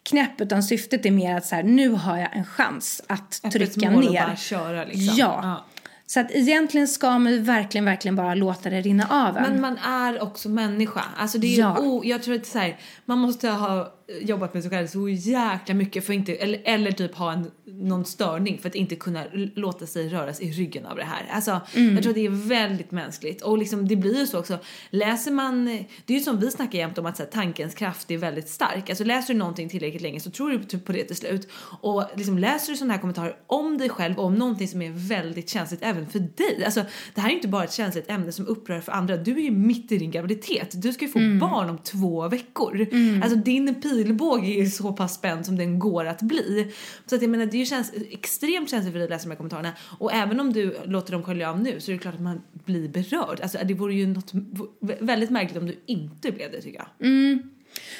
knäpp utan syftet är mer att så här, nu har jag en chans att Öppet trycka mål ner. Och bara köra liksom. Ja. ja. Så att egentligen ska man ju verkligen, verkligen bara låta det rinna av en. Men man är också människa. Alltså det är ja. o, jag tror att så här, man måste ha jobbat med sig själv så jäkla mycket för inte, eller, eller typ ha en, någon störning för att inte kunna låta sig röras i ryggen av det här. Alltså, mm. jag tror att det är väldigt mänskligt och liksom det blir ju så också. Läser man, det är ju som vi snackar jämt om att så här, tankens kraft är väldigt stark. Alltså läser du någonting tillräckligt länge så tror du typ på det till slut. Och liksom läser du sådana här kommentarer om dig själv och om någonting som är väldigt känsligt även för dig. Alltså det här är inte bara ett känsligt ämne som upprör för andra. Du är ju mitt i din graviditet. Du ska ju få mm. barn om två veckor. Mm. Alltså din pilbåge är så pass spänd som den går att bli. Så att jag menar det är känns extremt känsligt för dig att läsa de här kommentarerna och även om du låter dem skölja av nu så är det klart att man blir berörd. Alltså det vore ju något väldigt märkligt om du inte blev det tycker jag. Mm.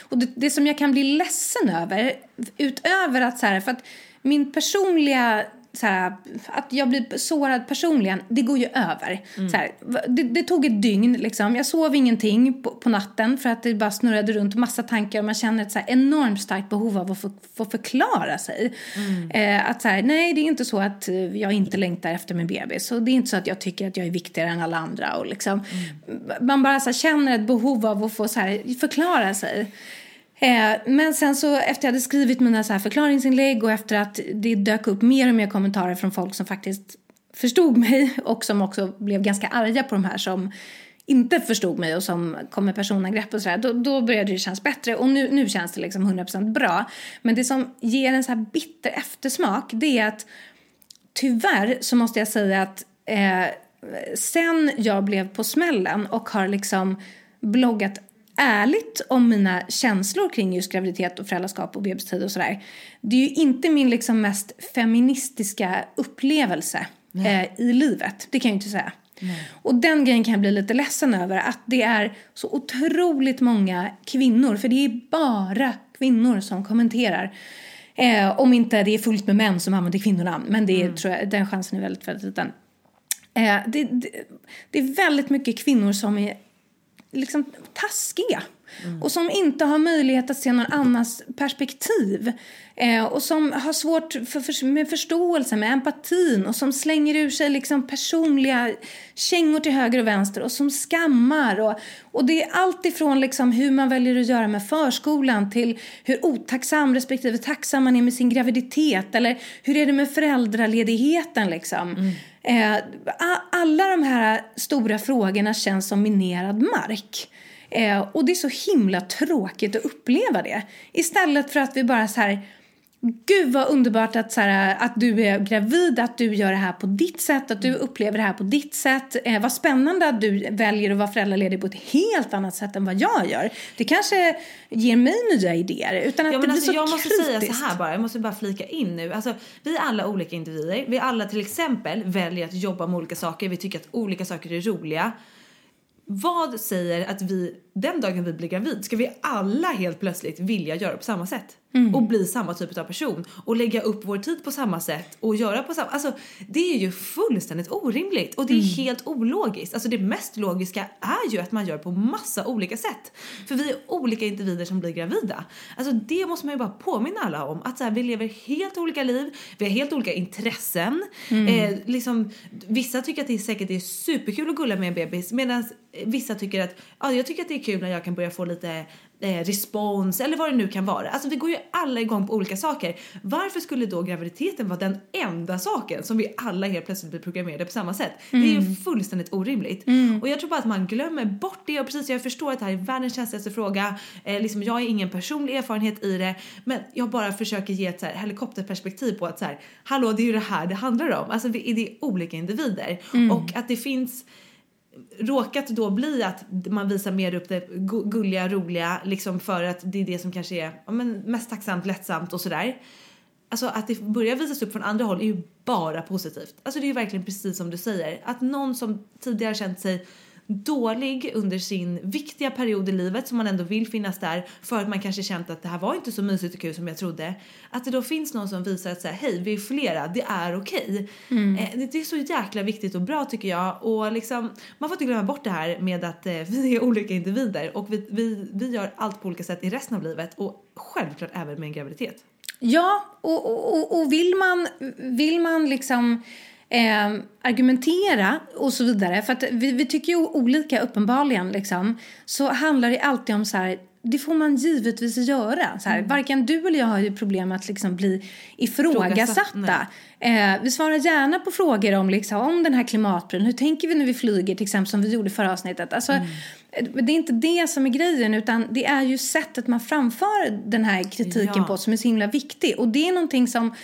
Och det, det som jag kan bli ledsen över utöver att så här, för att min personliga så här, att jag blir sårad personligen, det går ju över. Mm. Så här, det, det, tog ett dygn. Liksom. Jag sov ingenting på, på, natten för att det bara snurrade runt massa tankar och man känner ett så här, enormt starkt behov av att få, få förklara sig. Mm. Eh, att så här, nej, det är inte så att jag inte längtar efter min bebis och det är inte så att jag tycker att jag är viktigare än alla andra. Och liksom, mm. Man bara så känner ett behov av att få så förklara sig. Eh, men sen så efter jag hade skrivit mina så här förklaringsinlägg och efter att det dök upp mer och mer kommentarer från folk som faktiskt förstod mig [LAUGHS] och som också blev ganska arga på de här som inte förstod mig och som kom med personangrepp och sådär, då, då började det kännas bättre. Och nu, nu känns det liksom 100% bra. Men det som ger en så här bitter eftersmak, det är att tyvärr så måste jag säga att eh, sen jag blev på smällen och har liksom bloggat ärligt om mina känslor kring just graviditet och föräldraskap och bebistid och sådär. Det är ju inte min liksom mest feministiska upplevelse eh, i livet. Det kan jag ju inte säga. Nej. Och den grejen kan jag bli lite ledsen över. Att det är så otroligt många kvinnor, för det är bara kvinnor som kommenterar. Eh, om inte det är fullt med män som använder kvinnonamn. Men det är, mm. tror jag, den chansen är väldigt, väldigt liten. Eh, det, det, det är väldigt mycket kvinnor som är liksom taskiga. Mm. Och som inte har möjlighet att se någon annans perspektiv. Eh, och som har svårt för, för, med förståelse, med empatin och som slänger ur sig liksom personliga kängor till höger och vänster och som skammar. Och, och det är allt ifrån liksom hur man väljer att göra med förskolan till hur otacksam respektive tacksam man är med sin graviditet eller hur är det med föräldraledigheten liksom. Mm. Eh, alla de här stora frågorna känns som minerad mark. Eh, och det är så himla tråkigt att uppleva det. Istället för att vi bara så här Gud vad underbart att, så här, att du är gravid, att du gör det här på ditt sätt, att du upplever det här på ditt sätt. Eh, vad spännande att du väljer att vara föräldraledig på ett helt annat sätt än vad jag gör. Det kanske ger mig nya idéer. Utan att ja, det blir alltså, så jag måste kritiskt. säga så här bara, jag måste bara flika in nu. Alltså, vi är alla olika individer. Vi alla till exempel väljer att jobba med olika saker. Vi tycker att olika saker är roliga. Vad säger att vi den dagen vi blir gravid ska vi alla helt plötsligt vilja göra på samma sätt mm. och bli samma typ av person och lägga upp vår tid på samma sätt och göra på samma alltså det är ju fullständigt orimligt och det är mm. helt ologiskt. Alltså det mest logiska är ju att man gör på massa olika sätt för vi är olika individer som blir gravida. Alltså det måste man ju bara påminna alla om att så här, vi lever helt olika liv, vi har helt olika intressen. Mm. Eh, liksom, vissa tycker att det är säkert är superkul att gulla med en bebis medan vissa tycker att ja, jag tycker att det är kul när jag kan börja få lite eh, respons eller vad det nu kan vara. Alltså vi går ju alla igång på olika saker. Varför skulle då graviditeten vara den enda saken som vi alla helt plötsligt blir programmerade på samma sätt? Mm. Det är ju mm. fullständigt orimligt. Mm. Och jag tror bara att man glömmer bort det och precis jag förstår att det här är världens känsligaste fråga. Eh, liksom, jag har ingen personlig erfarenhet i det men jag bara försöker ge ett så här, helikopterperspektiv på att så här, hallå det är ju det här det handlar om. Alltså det är olika individer mm. och att det finns råkat då bli att man visar mer upp det gulliga, roliga liksom för att det är det som kanske är ja, men mest tacksamt, lättsamt och sådär. Alltså att det börjar visas upp från andra håll är ju bara positivt. Alltså det är ju verkligen precis som du säger. Att någon som tidigare känt sig dålig under sin viktiga period i livet som man ändå vill finnas där för att man kanske känt att det här var inte så mysigt och kul som jag trodde. Att det då finns någon som visar att säga hej vi är flera, det är okej. Eh, det, det är så jäkla viktigt och bra tycker jag och liksom man får inte glömma bort det här med att eh, [LAUGHS] vi är olika individer och vi, vi, vi gör allt på olika sätt i resten av livet och självklart även med en graviditet. Ja, och, och- och vill man, vill man liksom eh, argumentera och så vidare, för att vi, vi tycker ju olika uppenbarligen, liksom, så handlar det alltid om så här, det får man givetvis göra. Så här, Varken du eller jag har ju problem att liksom bli ifrågasatta. Eh, vi svarar gärna på frågor om, liksom, om den här klimatbron. Hur tänker vi när vi flyger, till exempel, som vi gjorde förra avsnittet. Alltså, eh, Det är inte det som är grejen, utan det är ju sättet man framför den här kritiken Ja. på som är så himla viktig. Och det är någonting som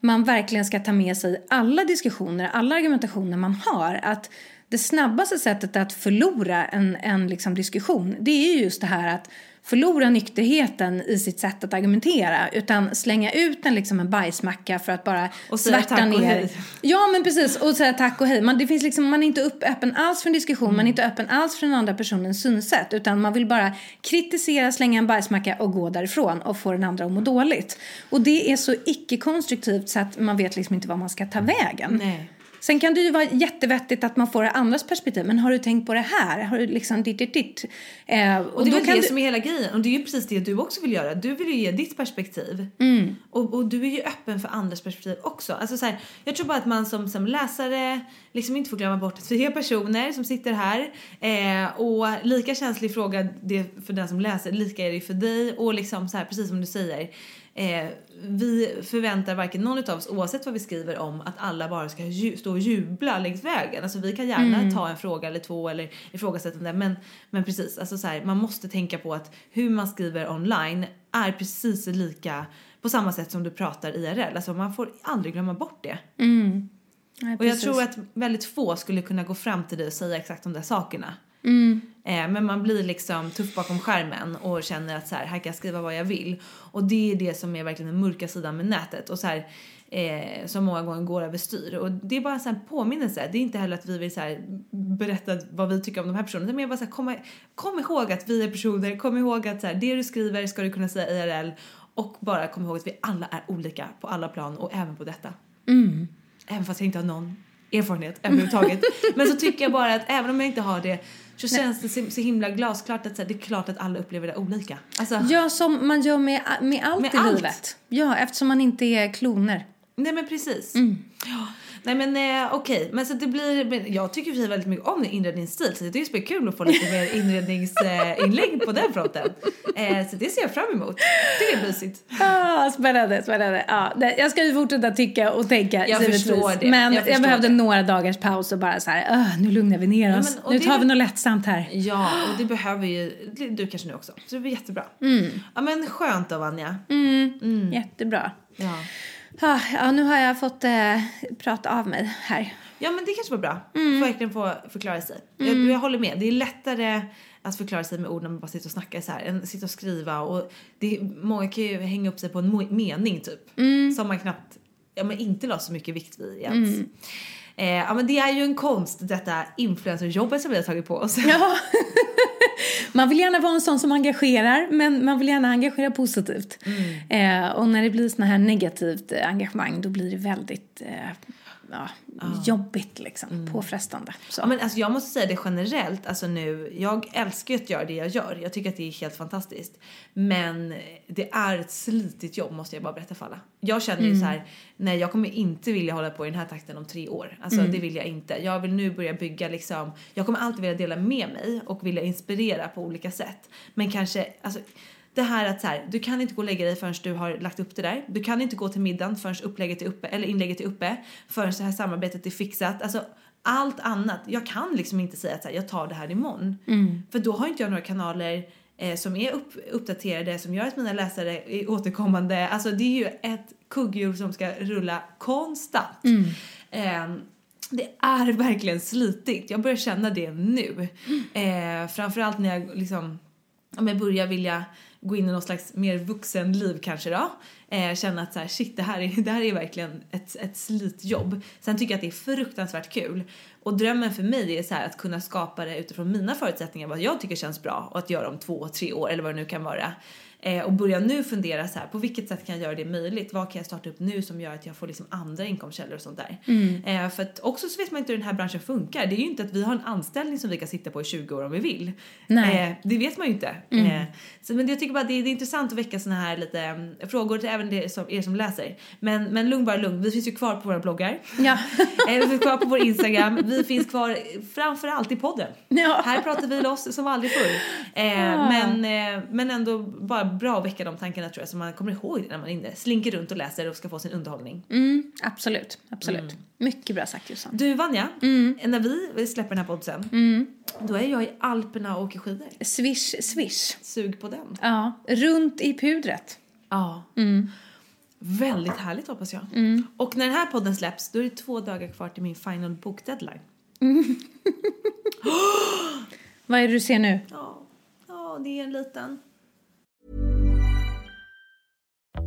man verkligen ska ta med sig alla diskussioner, alla argumentationer man har. Att det snabbaste sättet att förlora en, en liksom diskussion, det är ju just det här att förlora nykterheten i sitt sätt att argumentera utan slänga ut en, liksom en bajsmacka för att bara Och säga svärta tack och ner. hej. Ja men precis och säga tack och hej. Man, det finns liksom, man är inte upp, öppen alls för en diskussion, man är inte öppen alls för den andra personens synsätt utan man vill bara kritisera, slänga en bajsmacka och gå därifrån och få den andra att må dåligt. Och det är så icke-konstruktivt så att man vet liksom inte vad man ska ta vägen. Nej. Sen kan det ju vara jättevettigt att man får andras perspektiv. Men har du tänkt på det här? Har du liksom ditt, ditt, ditt? Eh, Och det är det du- som är hela grejen. Och det är ju precis det du också vill göra. Du vill ju ge ditt perspektiv. Mm. Och, och du är ju öppen för andras perspektiv också. Alltså så här, jag tror bara att man som, som läsare liksom inte får glömma bort att vi är personer som sitter här. Eh, och lika känslig fråga det för den som läser, lika är det för dig. Och liksom så här, precis som du säger. Eh, vi förväntar varken någon av oss, oavsett vad vi skriver om, att alla bara ska stå och jubla längs vägen. Alltså vi kan gärna ta en fråga eller två eller ifrågasätta den. Men, men precis, alltså så här, man måste tänka på att hur man skriver online är precis lika på samma sätt som du pratar IRL. Alltså man får aldrig glömma bort det. Nej, Och jag tror att väldigt få skulle kunna gå fram till dig och säga exakt de där sakerna. Mm. Eh, men man blir liksom tuff bakom skärmen och känner att så här, här kan jag skriva vad jag vill. Och det är det som är verkligen den mörka sidan med nätet och så här, eh, som många gånger går överstyr. Och det är bara en sån här påminnelse. Det är inte heller att vi vill så berätta vad vi tycker om de här personerna. Men jag bara så här, kom, kom ihåg att vi är personer. Kom ihåg att så här, det du skriver ska du kunna säga IRL. Och bara kom ihåg att vi alla är olika på alla plan och även på detta. Även fast jag inte har någon erfarenhet överhuvudtaget. [LAUGHS] Men så tycker jag bara att även om jag inte har det så känns det så, så himla glasklart att så här, det är klart att alla upplever det olika. Alltså, Ja, som man gör med, med allt Med i allt. livet. Ja, eftersom man inte är kloner. Nej men precis. Ja. Nej men eh, okej, men så det blir, men jag tycker vi väldigt mycket om inredningsstil så det är ju kul att få lite mer [LAUGHS] inredningsinlägg på den fronten. Eh, så det ser jag fram emot. Det är mysigt. Ah, spännande, spännande. Ja, det- jag ska ju fortsätta tycka och tänka Jag givetvis. förstår det, Men jag jag, behövde det. några dagars paus och bara så här, "Åh, nu lugnar vi ner oss. men- och nu det- tar vi något lättsamt här. Ja, och det behöver ju du kanske nu också. Så det blir jättebra. Ja men skönt då Vanja. Jättebra. Ja. Ah, ja, nu har jag fått eh, prata av mig här. Ja men det kanske var bra. Mm. Verkligen få förklara sig. Jag, jag håller med. Det är lättare att förklara sig med ord när man bara sitter och snackar så här än sitta och skriva och det, många kan ju hänga upp sig på en mening typ. Som man knappt, ja men inte la så mycket vikt vid ens. Eh, ja men det är ju en konst detta influencerjobbet som vi har tagit på oss. Ja. [LAUGHS] man vill gärna vara en sån som engagerar, men man vill gärna engagera positivt. Eh, och när det blir såna här negativt eh, engagemang, då blir det väldigt eh, ja, jobbigt liksom, påfrestande. Så. Ja, men alltså jag måste säga det generellt, alltså nu, jag älskar ju att göra det jag gör. Jag tycker att det är helt fantastiskt. Men det är ett slitigt jobb måste jag bara berätta för alla. Jag känner ju så här, nej jag kommer inte vilja hålla på i den här takten om tre år. Alltså det vill jag inte. Jag vill nu börja bygga liksom, jag kommer alltid vilja dela med mig och vilja inspirera på olika sätt. Men kanske, alltså det här att så här, du kan inte gå och lägga dig förrän du har lagt upp det där. Du kan inte gå till middagen förrän upplägget är uppe, eller inlägget är uppe, förrän det här samarbetet är fixat. Alltså allt annat. Jag kan liksom inte säga att så här, jag tar det här imorgon. För då har inte jag några kanaler eh, som är upp, uppdaterade, som gör att mina läsare är återkommande. Alltså det är ju ett kugghjul som ska rulla konstant. Ehm, det är verkligen slitigt. Jag börjar känna det nu. Eh, framförallt när jag liksom, om jag börjar vilja gå in i något slags mer vuxenliv kanske då. Eh, känna att så här, shit det här är, [LAUGHS] det här är verkligen ett, ett slitjobb. Sen tycker jag att det är fruktansvärt kul. Och drömmen för mig är så här att kunna skapa det utifrån mina förutsättningar, vad jag tycker känns bra och att göra om två, tre år eller vad det nu kan vara. Eh, och börja nu fundera så här, på vilket sätt kan jag göra det möjligt? Vad kan jag starta upp nu som gör att jag får liksom andra inkomstkällor och sånt där? Eh, för att också så vet man inte hur den här branschen funkar. Det är ju inte att vi har en anställning som vi kan sitta på i 20 år om vi vill. Eh, det vet man ju inte. Eh, så, men jag tycker bara det är, det är intressant att väcka såna här lite mm, frågor till även det som, er som läser. Men, men lugn bara lugn, vi finns ju kvar på våra bloggar. Ja. Eh, vi finns kvar på vår Instagram. Vi finns kvar framförallt i podden. Ja. Här pratar vi loss som aldrig förr. Eh, men, eh, men ändå bara bra att väcka de tankarna tror jag så man kommer ihåg det när man inne. Slinker runt och läser och ska få sin underhållning. Mm, absolut, absolut. Mycket bra sagt Jossan. Du Vanja, när vi släpper den här podden sen, då är jag i Alperna och åker skidor. Swish, swish. Sug på den. Ja, runt i pudret. Ja. Väldigt härligt hoppas jag. Och när den här podden släpps då är det två dagar kvar till min final book deadline. [LAUGHS] [GASPS] Vad är det du ser nu? Ja, ja det är en liten.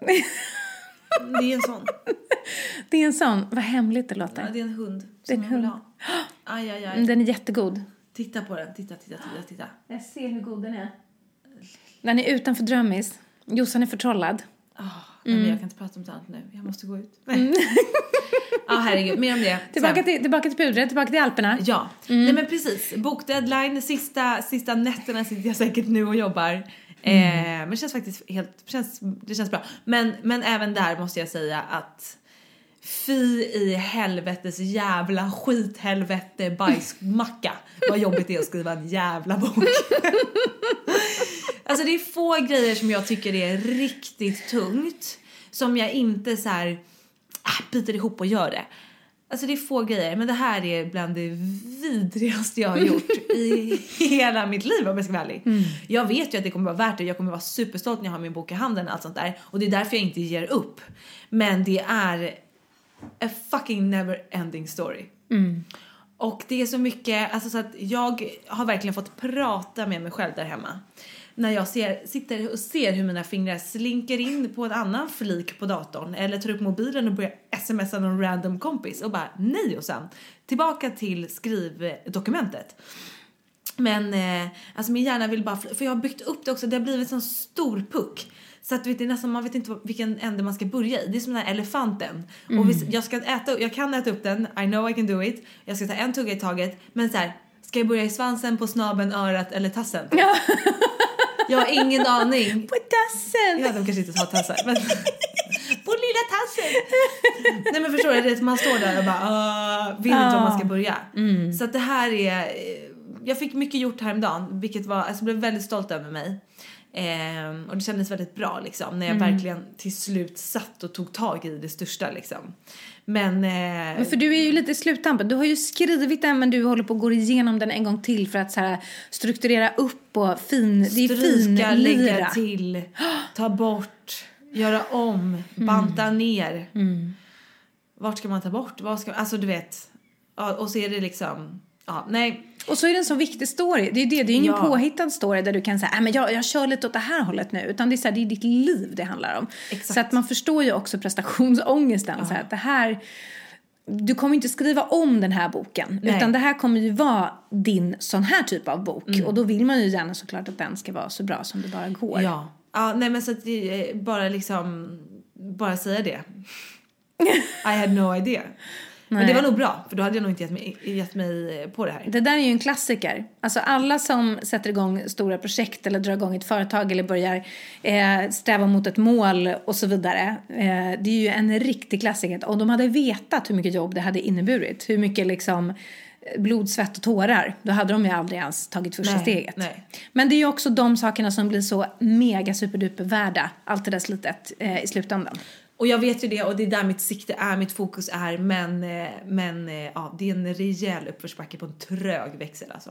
Det är en sån. [LAUGHS] Det är en sån. Vad hemligt det Ja, låter. det är en hund Det är som en jag vill hund. ha. [GASPS] Aj, aj, aj. Mm, Den är jättegod. Titta på den. Titta, titta, titta, titta. Jag ser hur god den är. Den är utanför drömmis. Jossan är förtrollad. Nej, men jag kan inte prata om det annat nu. Jag måste gå ut. Nej. [LAUGHS] [LAUGHS] ah, herregud. Mer om det. Tillbaka till, tillbaka till pudret, tillbaka till Alperna. Ja, nej men precis. Bokdeadline, sista, sista nätterna sitter jag säkert nu och jobbar. Eh, men det känns faktiskt helt, känns, det känns bra. Men, men även där måste jag säga att fy i helvetes jävla skithelvete bajsmacka vad jobbigt det är att skriva en jävla bok. alltså det är få grejer som jag tycker är riktigt tungt som jag inte så här äh, biter ihop och gör det. Alltså det är få grejer, men det här är bland det vidrigaste jag har gjort i [LAUGHS] hela mitt liv om jag ska vara ärlig. Jag vet ju att det kommer vara värt det, jag kommer vara superstolt när jag har min bok i handen och allt sånt där. Och det är därför jag inte ger upp. Men det är a fucking never ending story. Och det är så mycket, alltså så att jag har verkligen fått prata med mig själv där hemma. När jag ser, sitter och ser hur mina fingrar slinker in på en annan flik på datorn eller tar upp mobilen och börjar smsa någon random kompis och bara nej och sen tillbaka till skrivdokumentet. Men eh, alltså min hjärna vill bara, för jag har byggt upp det också, det har blivit en stor puck. Så att vet, det är nästan, man vet inte vilken ände man ska börja i. Det är som den här elefanten. Och hvis, jag, ska äta, jag kan äta upp den, I know I can do it. Jag ska ta en tugga i taget. Men så här, ska jag börja i svansen, på snabeln, örat eller tassen? Jag har ingen aning. På tassen! Ja, de kanske inte har tassar. Men... [LAUGHS] På lilla tassen! Nej men förstår du, man står där och bara uh, vet inte var man ska börja. Så att det här är, eh, jag fick mycket gjort häromdagen vilket var, alltså jag blev väldigt stolt över mig. Ehm, och det kändes väldigt bra liksom när jag verkligen till slut satt och tog tag i det största liksom. Men, eh, Men för du är ju lite i sluttampen. Du har ju skrivit den men du håller på att gå igenom den en gång till för att så här, strukturera upp och fin, det är stryka, lägga finlira. till, [GASPS] ta bort, göra om, banta ner. Vart ska man ta bort? Vad ska, alltså du vet. Ja, och så är det liksom, ja nej. Och så är det en så viktig story. Det är det, det är ingen Ja. påhittad story där du kan säga, "Nej, men jag, jag kör lite åt det här hållet nu. Utan det är, så här, det är ditt liv det handlar om. Exakt. Så att man förstår ju också prestationsångesten. Så här, att det här, du kommer inte skriva om den här boken. Nej. Utan det här kommer ju vara din sån här typ av bok. Mm. Och då vill man ju gärna såklart att den ska vara så bra som det bara går. Ja. Ja, nej men så att är bara liksom, bara säga det. [LAUGHS] I had no idea. Men det var nog bra, för då hade jag nog inte gett mig, gett mig på det här. Det där är ju en klassiker. Alltså alla som sätter igång stora projekt eller drar igång ett företag eller börjar eh, sträva mot ett mål och så vidare. Eh, det är ju en riktig klassiker. Om de hade vetat hur mycket jobb det hade inneburit, hur mycket liksom eh, blod, svett och tårar, då hade de ju aldrig ens tagit första Nej, steget. nej. Men det är ju också de sakerna som blir så mega superduper värda, allt det där slitet eh, i slutändan. Och jag vet ju det och det är där mitt sikte är, mitt fokus är. Men, eh, men eh, ja, det är en rejäl uppförsbacke på en trög växel alltså.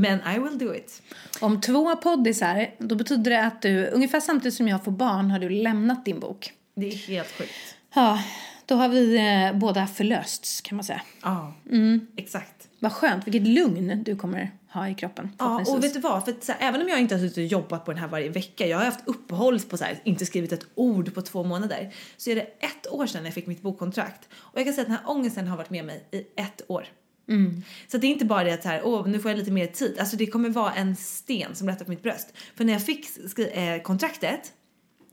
Men I will do it. Om två poddisar, då betyder det att du, ungefär samtidigt som jag får barn, har du lämnat din bok. Det är helt sjukt. Ja, då har vi eh, båda förlösts kan man säga. Ja, exakt. Vad skönt, vilket lugn du kommer ha i kroppen. Ja, och vet du vad? För här, även om jag inte har suttit och jobbat på den här varje vecka, jag har haft uppehåll på så här, inte skrivit ett ord på två månader, så är det ett år sedan jag fick mitt bokkontrakt. Och jag kan säga att den här ångesten har varit med mig i ett år. Så det är inte bara det att så här, åh, nu får jag lite mer tid. Alltså det kommer vara en sten som lättar på mitt bröst. För när jag fick skri- eh, kontraktet,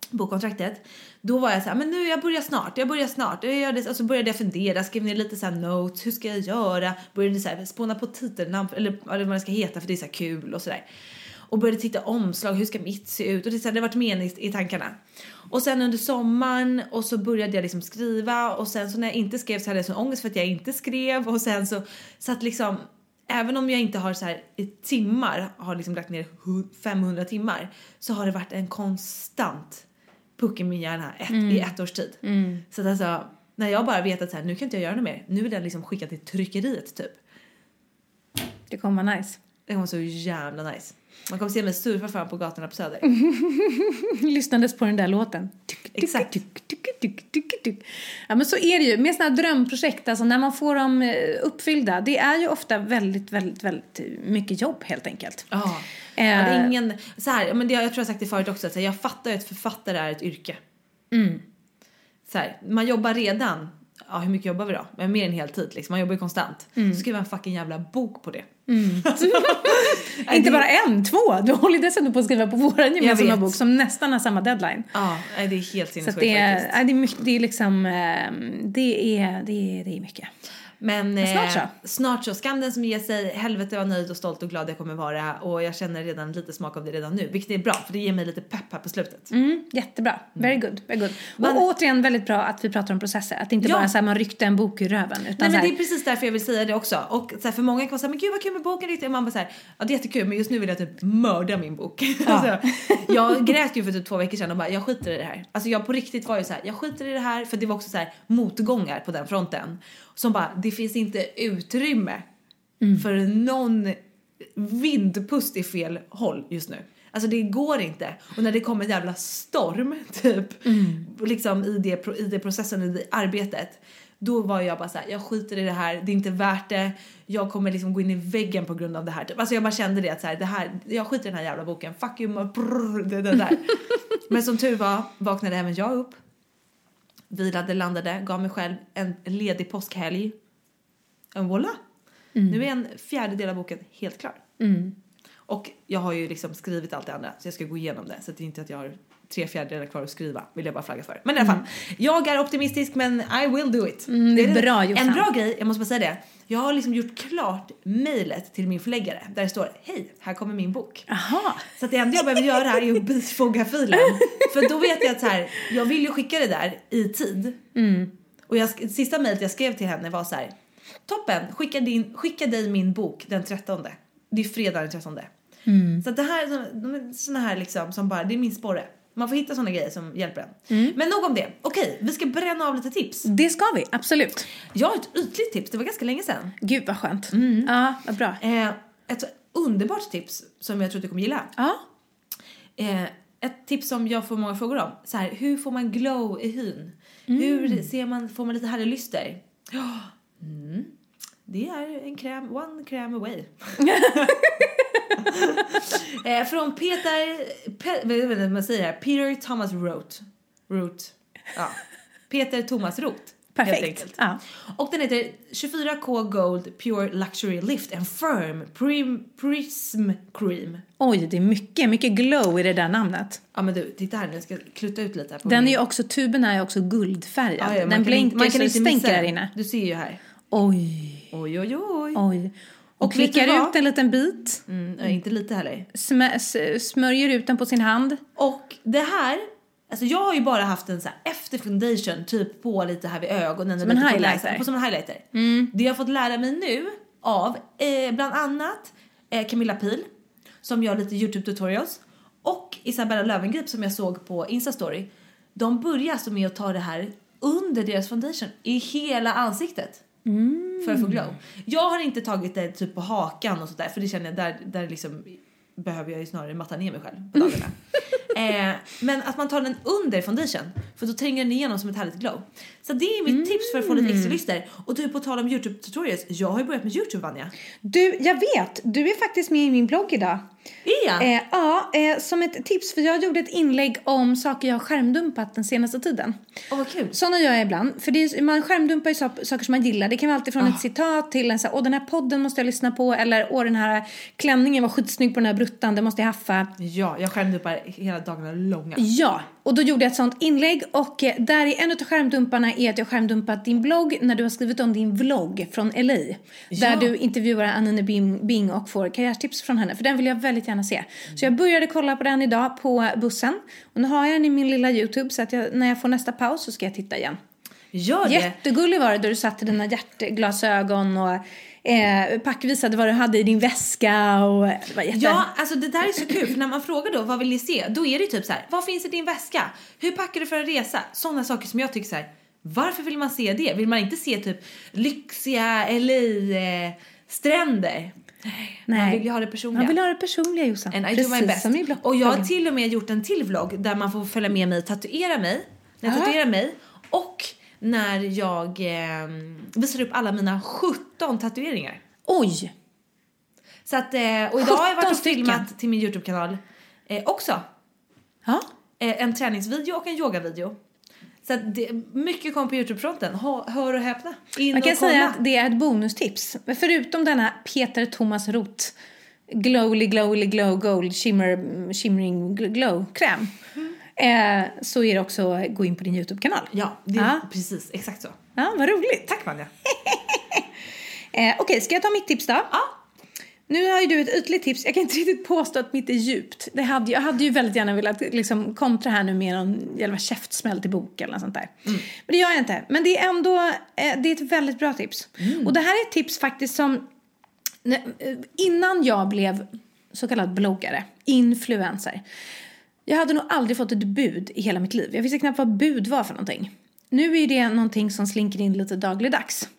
bokkontraktet, då var jag så här, men nu jag börjar snart, jag börjar snart. Jag gör det, alltså och så började jag fundera, skrev ner lite så här notes, hur ska jag göra? Började så här, spåna på titelnamn, eller eller vad det ska heta för det är så här kul och sådär. Och började titta omslag, hur ska mitt se ut? Och det, så här, det har varit med i, tankarna. Och sen under sommaren och så började jag liksom skriva och sen så när jag inte skrev så hade jag sån ångest för att jag inte skrev och sen så satt liksom även om jag inte har så här i timmar har liksom lagt ner 500 timmar så har det varit en konstant puck i min hjärna ett, i ett års tid. Så att alltså när jag bara vet att så här, nu kan inte jag göra något mer. Nu är den liksom skickad till tryckeriet typ. Det kommer vara nice. Det kommer vara så jävla nice. Man kommer se mig surfa fram på gatorna på Söder. [LAUGHS] Lyssnades på den där låten. Exakt. Ja men så är det ju. Med sådana här drömprojekt, alltså när man får dem eh, uppfyllda. Det är ju ofta väldigt, väldigt, väldigt mycket jobb helt enkelt. Ja. Eh. Ja, det är ingen, så här, men det, jag tror jag sagt det förut också, att jag fattar ju att författare är ett yrke. Så här, man jobbar redan, ja hur mycket jobbar vi då? Men mer än heltid liksom, man jobbar ju konstant. Så skriver man en fucking jävla bok på det. [LAUGHS] [LAUGHS] Inte bara en, två. Du håller dessutom på att skriva på vår gemensamma bok som nästan har samma deadline. Ja, det är helt sinnessjukt att det, är, faktiskt. det, är mycket, det är liksom, eh, det är, det är, det är mycket. Men eh, snart så. snart så. Skam den som ger sig. Helvete vad nöjd och stolt och glad jag kommer vara. Och jag känner redan lite smak av det redan nu. Vilket är bra för det ger mig lite pepp här på slutet. Mm, jättebra. Very good. Very good. Men- och återigen väldigt bra att vi pratar om processer. Att det inte Ja. bara så här man ryckte en bok ur röven. Utan Nej men här, det är precis därför jag vill säga det också. Och så här, för många kan vara såhär, men gud vad kul med boken riktigt. Och man bara såhär, ja det är jättekul men just nu vill jag typ mörda min bok. [LAUGHS] alltså, [LAUGHS] jag grät ju för typ två veckor sedan och bara, jag skiter i det här. Alltså jag på riktigt var ju så här, jag skiter i det här för det var också så här motgångar på den fronten. Som bara, det finns inte utrymme för någon vindpust i fel håll just nu. Alltså det går inte. Och när det kommer en jävla storm [LAUGHS] typ liksom i det, i det processen, i det arbetet. Då var jag bara så här, jag skiter i det här, det är inte värt det. Jag kommer liksom gå in i väggen på grund av det här. Typ. Alltså jag bara kände det att så här, det här, jag skiter i den här jävla boken, fuck you, brrr, det, det där. [LAUGHS] Men som tur var vaknade även jag upp. Vilade, landade, gav mig själv en ledig påskhelg. En voila! Nu är en fjärdedel av boken helt klar. Och jag har ju liksom skrivit allt det andra så jag ska gå igenom det. Så det är inte att jag har tre fjärdedelar kvar att skriva vill jag bara flagga för. Men i alla fall, jag är optimistisk men I will do it. Mm, det är bra. En bra grej, jag måste bara säga det. Jag har liksom gjort klart mejlet till min förläggare där det står hej, här kommer min bok. Aha. Så att det enda jag behöver göra här är att bifoga filen. [LAUGHS] För då vet jag att så här, jag vill ju skicka det där i tid. Och jag, sista mejlet jag skrev till henne var så här. Toppen, skicka, din, skicka dig min bok den 13. Det är fredag den 13. Så att det här såna här liksom som bara, det är min sporre. Man får hitta såna grejer som hjälper en. Men nog om det. Okej, vi ska bränna av lite tips. Det ska vi, absolut. Jag har ett ytligt tips, det var ganska länge sedan. Gud vad skönt. Ja, vad bra. Eh, ett underbart tips som jag tror att du kommer gilla. Ja. Eh, ett tips som jag får många frågor om. Så här, hur får man glow i hyn? Hur ser man, får man lite härlig lyster? Ja, [GASPS] Mm. Det är en kräm, one kräm away. [LAUGHS] [LAUGHS] eh, från Peter, Pe, vet man säger här, Peter Thomas Roth. Roth. Ja. Peter Thomas Roth. Perfekt. Ja. Och den heter 24K Gold Pure Luxury Lift and Firm Prim, Prism Cream. Oj, det är mycket, mycket glow i det där namnet. Ja men du, titta här nu, jag ska klutta ut lite här på Den är min- ju också, tuben är ju också guldfärgad. Ja, ja, den kan blinkar så det stänker där inne. Du ser ju här. Oj, Oj oj oj. oj. Och, klickar ut en liten bit, Mm, äh, inte lite heller. smä, s- smörjer ut den på sin hand. Och det här, alltså jag har ju bara haft en så här efter foundation typ på lite här vid ögonen. Som en på highlighter. näsan, På, som en highlighter. Det jag har fått lära mig nu av eh, bland annat eh, Camilla Pil som gör lite Youtube tutorials och Isabella Löwengrip som jag såg på Instastory. De börjar alltså med att ta det här under deras foundation i hela ansiktet. Mm. För att få glow. Jag har inte tagit det typ på hakan och sådär för det känner jag där, där liksom behöver jag ju snarare matta ner mig själv på dagarna. [LAUGHS] eh, men att man tar den under foundation för då tränger den igenom som ett härligt glow. Så det är mitt tips för att få lite extra lyster. Och du på tal om Youtube tutorials, jag har ju börjat med Youtube Vanja. Du, jag vet, du är faktiskt med i min blogg idag. Är jag? Eh, ja, eh, som ett tips, för jag gjorde ett inlägg om saker jag har skärmdumpat den senaste tiden. Åh vad kul. Sådana gör jag ibland. För det är, man skärmdumpar ju sa- saker som man gillar. Det kan vara alltid från ett citat till en så här, åh den här podden måste jag lyssna på. Eller åh den här klänningen var skitsnygg på den här bruttan, det måste jag haffa. Ja, jag skärmdumpar hela dagarna långa. Ja, och då gjorde jag ett sånt inlägg och eh, där är en av skärmdumparna är att jag skärmdumpat din blogg när du har skrivit om din vlogg från LA. Där Ja. du intervjuar Anine Bing, och får karriärtips från henne. För den vill jag väldigt gärna se. Så jag började kolla på den idag på bussen. Och nu har jag den i min lilla YouTube så att jag, när jag får nästa paus så ska jag titta igen. Gör det. Jättegullig var det då du satte dina hjärtglasögon och eh, packvisade vad du hade i din väska och jätte... Ja, alltså det där är så kul för när man frågar då vad vill ni se? Då är det typ så här, vad finns i din väska? Hur packar du för en resa? Sådana saker som jag tycker så här, varför vill man se det? Vill man inte se typ lyxiga LA-stränder? Man vill ju ha det personliga. Man vill ha det personliga Jossan. And I do my best. som i Och jag har till och med gjort en till vlogg där man får följa med mig, tatuera mig. När jag tatuerar mig. Och när jag eh, visar upp alla mina 17 tatueringar. Oj! Så att, eh, och idag har jag varit 17 och filmat till min Youtube-kanal eh, också. Ja. Eh, en träningsvideo och en yogavideo. Så att det, mycket kommer på Youtube-fronten. Hör, och häpna. In Man kan och kolla. säga att det är ett bonustips. Förutom denna Peter Thomas Roth Glowly Glowly Glow Gold Shimmer Shimmering gl- Glow kräm. Eh, så är det också gå in på din Youtube-kanal. Ja, det är Ja. precis exakt så. Ja, vad roligt. Tack Vanja. [LAUGHS] Eh, Okej, ska jag ta mitt tips då? Ja. Nu har ju du ett ytligt tips. Jag kan inte riktigt påstå att mitt är djupt. Det hade, jag hade ju väldigt gärna velat liksom, kontra här nu med någon jävla käftsmäll till bok eller något sånt där. Men det gör jag inte. Men det är ändå eh, det är ett väldigt bra tips. Och det här är ett tips faktiskt som innan jag blev så kallad bloggare, influencer. Jag hade nog aldrig fått ett bud i hela mitt liv. Jag visste knappt vad bud var för någonting. Nu är det någonting som slinker in lite dagligdags.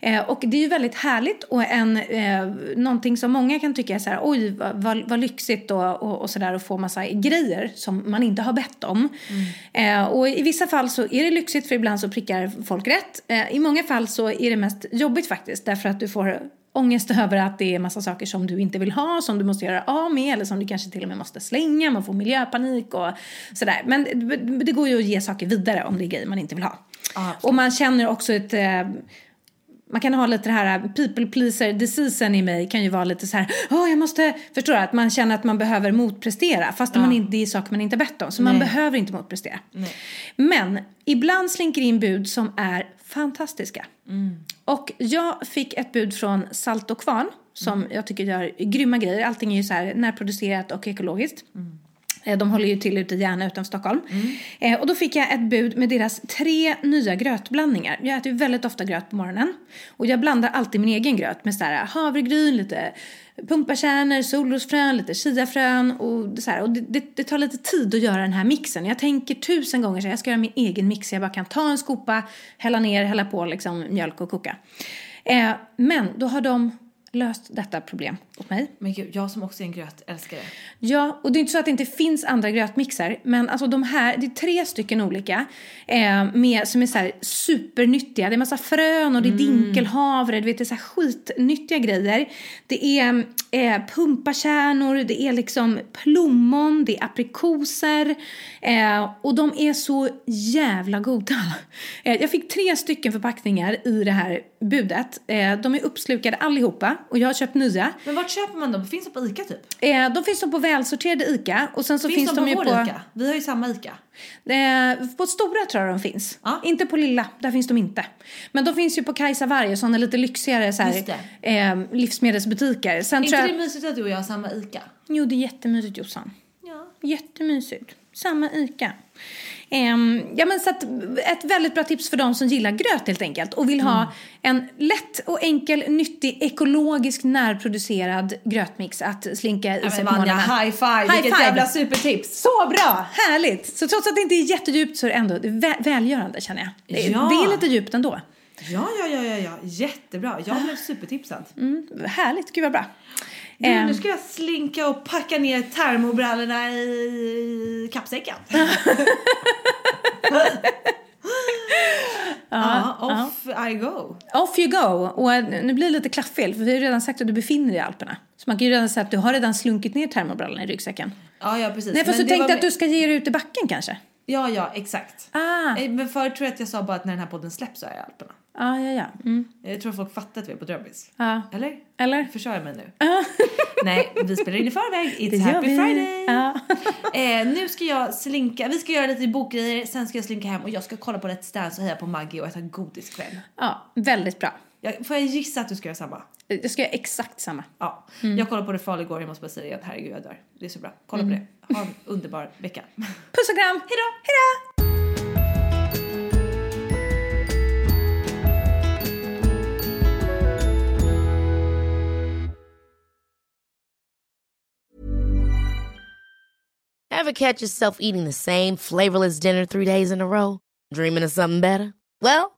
Eh, och det är ju väldigt härligt och en, eh, någonting som många kan tycka är så här, oj vad, vad, lyxigt och, och, och sådär att få massa grejer som man inte har bett om. Eh, och i vissa fall så är det lyxigt för ibland så prickar folk rätt. Eh, I många fall så är det mest jobbigt faktiskt därför att du får ångest över att det är massa saker som du inte vill ha, som du måste göra av med eller som du kanske till och med måste slänga, man får miljöpanik och sådär. Men det, går ju att ge saker vidare om det är grejer man inte vill ha. och man känner också ett eh, man kan ha lite det här people pleaser diseasen i mig kan ju vara lite så här, åh jag måste, förstår du? Att man känner att man behöver motprestera fast man inte, det är saker man inte bett om. Så man behöver inte motprestera. Men ibland slinker in bud som är fantastiska. Och jag fick ett bud från Salt och Kvarn som jag tycker gör grymma grejer. Allting är ju så här närproducerat och ekologiskt. Eh, De håller ju till ute i Järna utanför Stockholm. Eh, och då fick jag ett bud med deras tre nya grötblandningar. Jag äter ju väldigt ofta gröt på morgonen. Och jag blandar alltid min egen gröt med så här havregryn, lite pumpakärnor, solrosfrön, lite chiafrön och så här. Och det, det, det tar lite tid att göra den här mixen. Jag tänker tusen gånger så jag ska göra min egen mix. Jag bara kan ta en skopa, hälla ner, hälla på liksom mjölk och koka. Eh, men då har de löst detta problem åt mig. Men gud, jag som också är en grötälskare. Ja, och det är inte så att det inte finns andra grötmixar. Men alltså de här, det är tre stycken olika. Eh, med, som är så här supernyttiga. Det är massa frön och det är dinkelhavre. Du vet, det är så här skitnyttiga grejer. Det är eh, pumpakärnor, det är liksom plommon, det är aprikoser. Eh, och de är så jävla goda. [LAUGHS] Eh, jag fick tre stycken förpackningar i det här budet. Eh, de är uppslukade allihopa och jag har köpt nya. Men vart köper man dem? Finns de på Ica typ? Eh, de finns de på välsorterade ICA och sen så Finns, finns, de på ju på... Ica? Vi har ju samma Ica. Eh, på stora tror jag de finns. Ja. Inte på lilla, där finns de inte. Men de finns ju på Kajsa Warg och sådana lite lyxigare så här, eh, livsmedelsbutiker. Sen Är inte jag... det mysigt att du och jag har samma Ica? Jo, det är jättemysigt Jossan. Ja. Jättemysigt. Samma ICA. Ehm, ja, men så att, ett väldigt bra tips för de som gillar gröt helt enkelt och vill Mm. ha en lätt och enkel, nyttig, ekologisk närproducerad grötmix att slinka i Ja, sig på morgonen. high five! High Vilket five. jävla supertips! Så bra! Härligt! Så trots att det inte är jättedjupt så är det ändå vä- välgörande känner jag. Det, Ja. det är lite djupt ändå. Ja, ja, ja, ja, ja. jättebra. Jag blev supertipsad. Mm, härligt, gud vad bra. Du, Ehm, nu ska jag slinka och packa ner termobrallorna i kappsäcken. [LAUGHS] ja, off I go. Off you go! Och eh, nu blir det lite klaffel för vi har redan sagt att du befinner dig i Alperna. Så man kan ju redan säga att du har redan slunkit ner termobrallorna i ryggsäcken. Ja, ja, precis. Nej, fast Men du tänkte var att du ska ge dig ut i backen kanske? Ja, ja, exakt. Ah, Eh, Men förut tror jag att jag sa bara att när den här podden släpps så är jag i Alperna. ah ja, ja. Mm. Jag tror folk fattar att vi är på Dröbbis. Ja. Eller? Eller? Försörjer jag mig nu? [LAUGHS] Nej, vi spelar in i förväg. It's Det happy. Friday! Ja. [LAUGHS] Eh, nu ska jag slinka, vi ska göra lite bokgrejer, sen ska jag slinka hem och jag ska kolla på Let's Dance och heja på Maggie och äta godis kväll. ja, väldigt bra. Jag, får jag gissa att du ska göra samma? Jag ska göra exakt samma. Ja. Mm. Jag kollade på det fall igår, jag måste bara säga det igen. Herregud, jag dör. Det är så bra. Kolla på det. Ha en underbar vecka. [LAUGHS] Puss och kram! Hejdå! Hejdå! Ever catch yourself eating the same flavorless dinner three days in a row? Dreaming of something better? Well,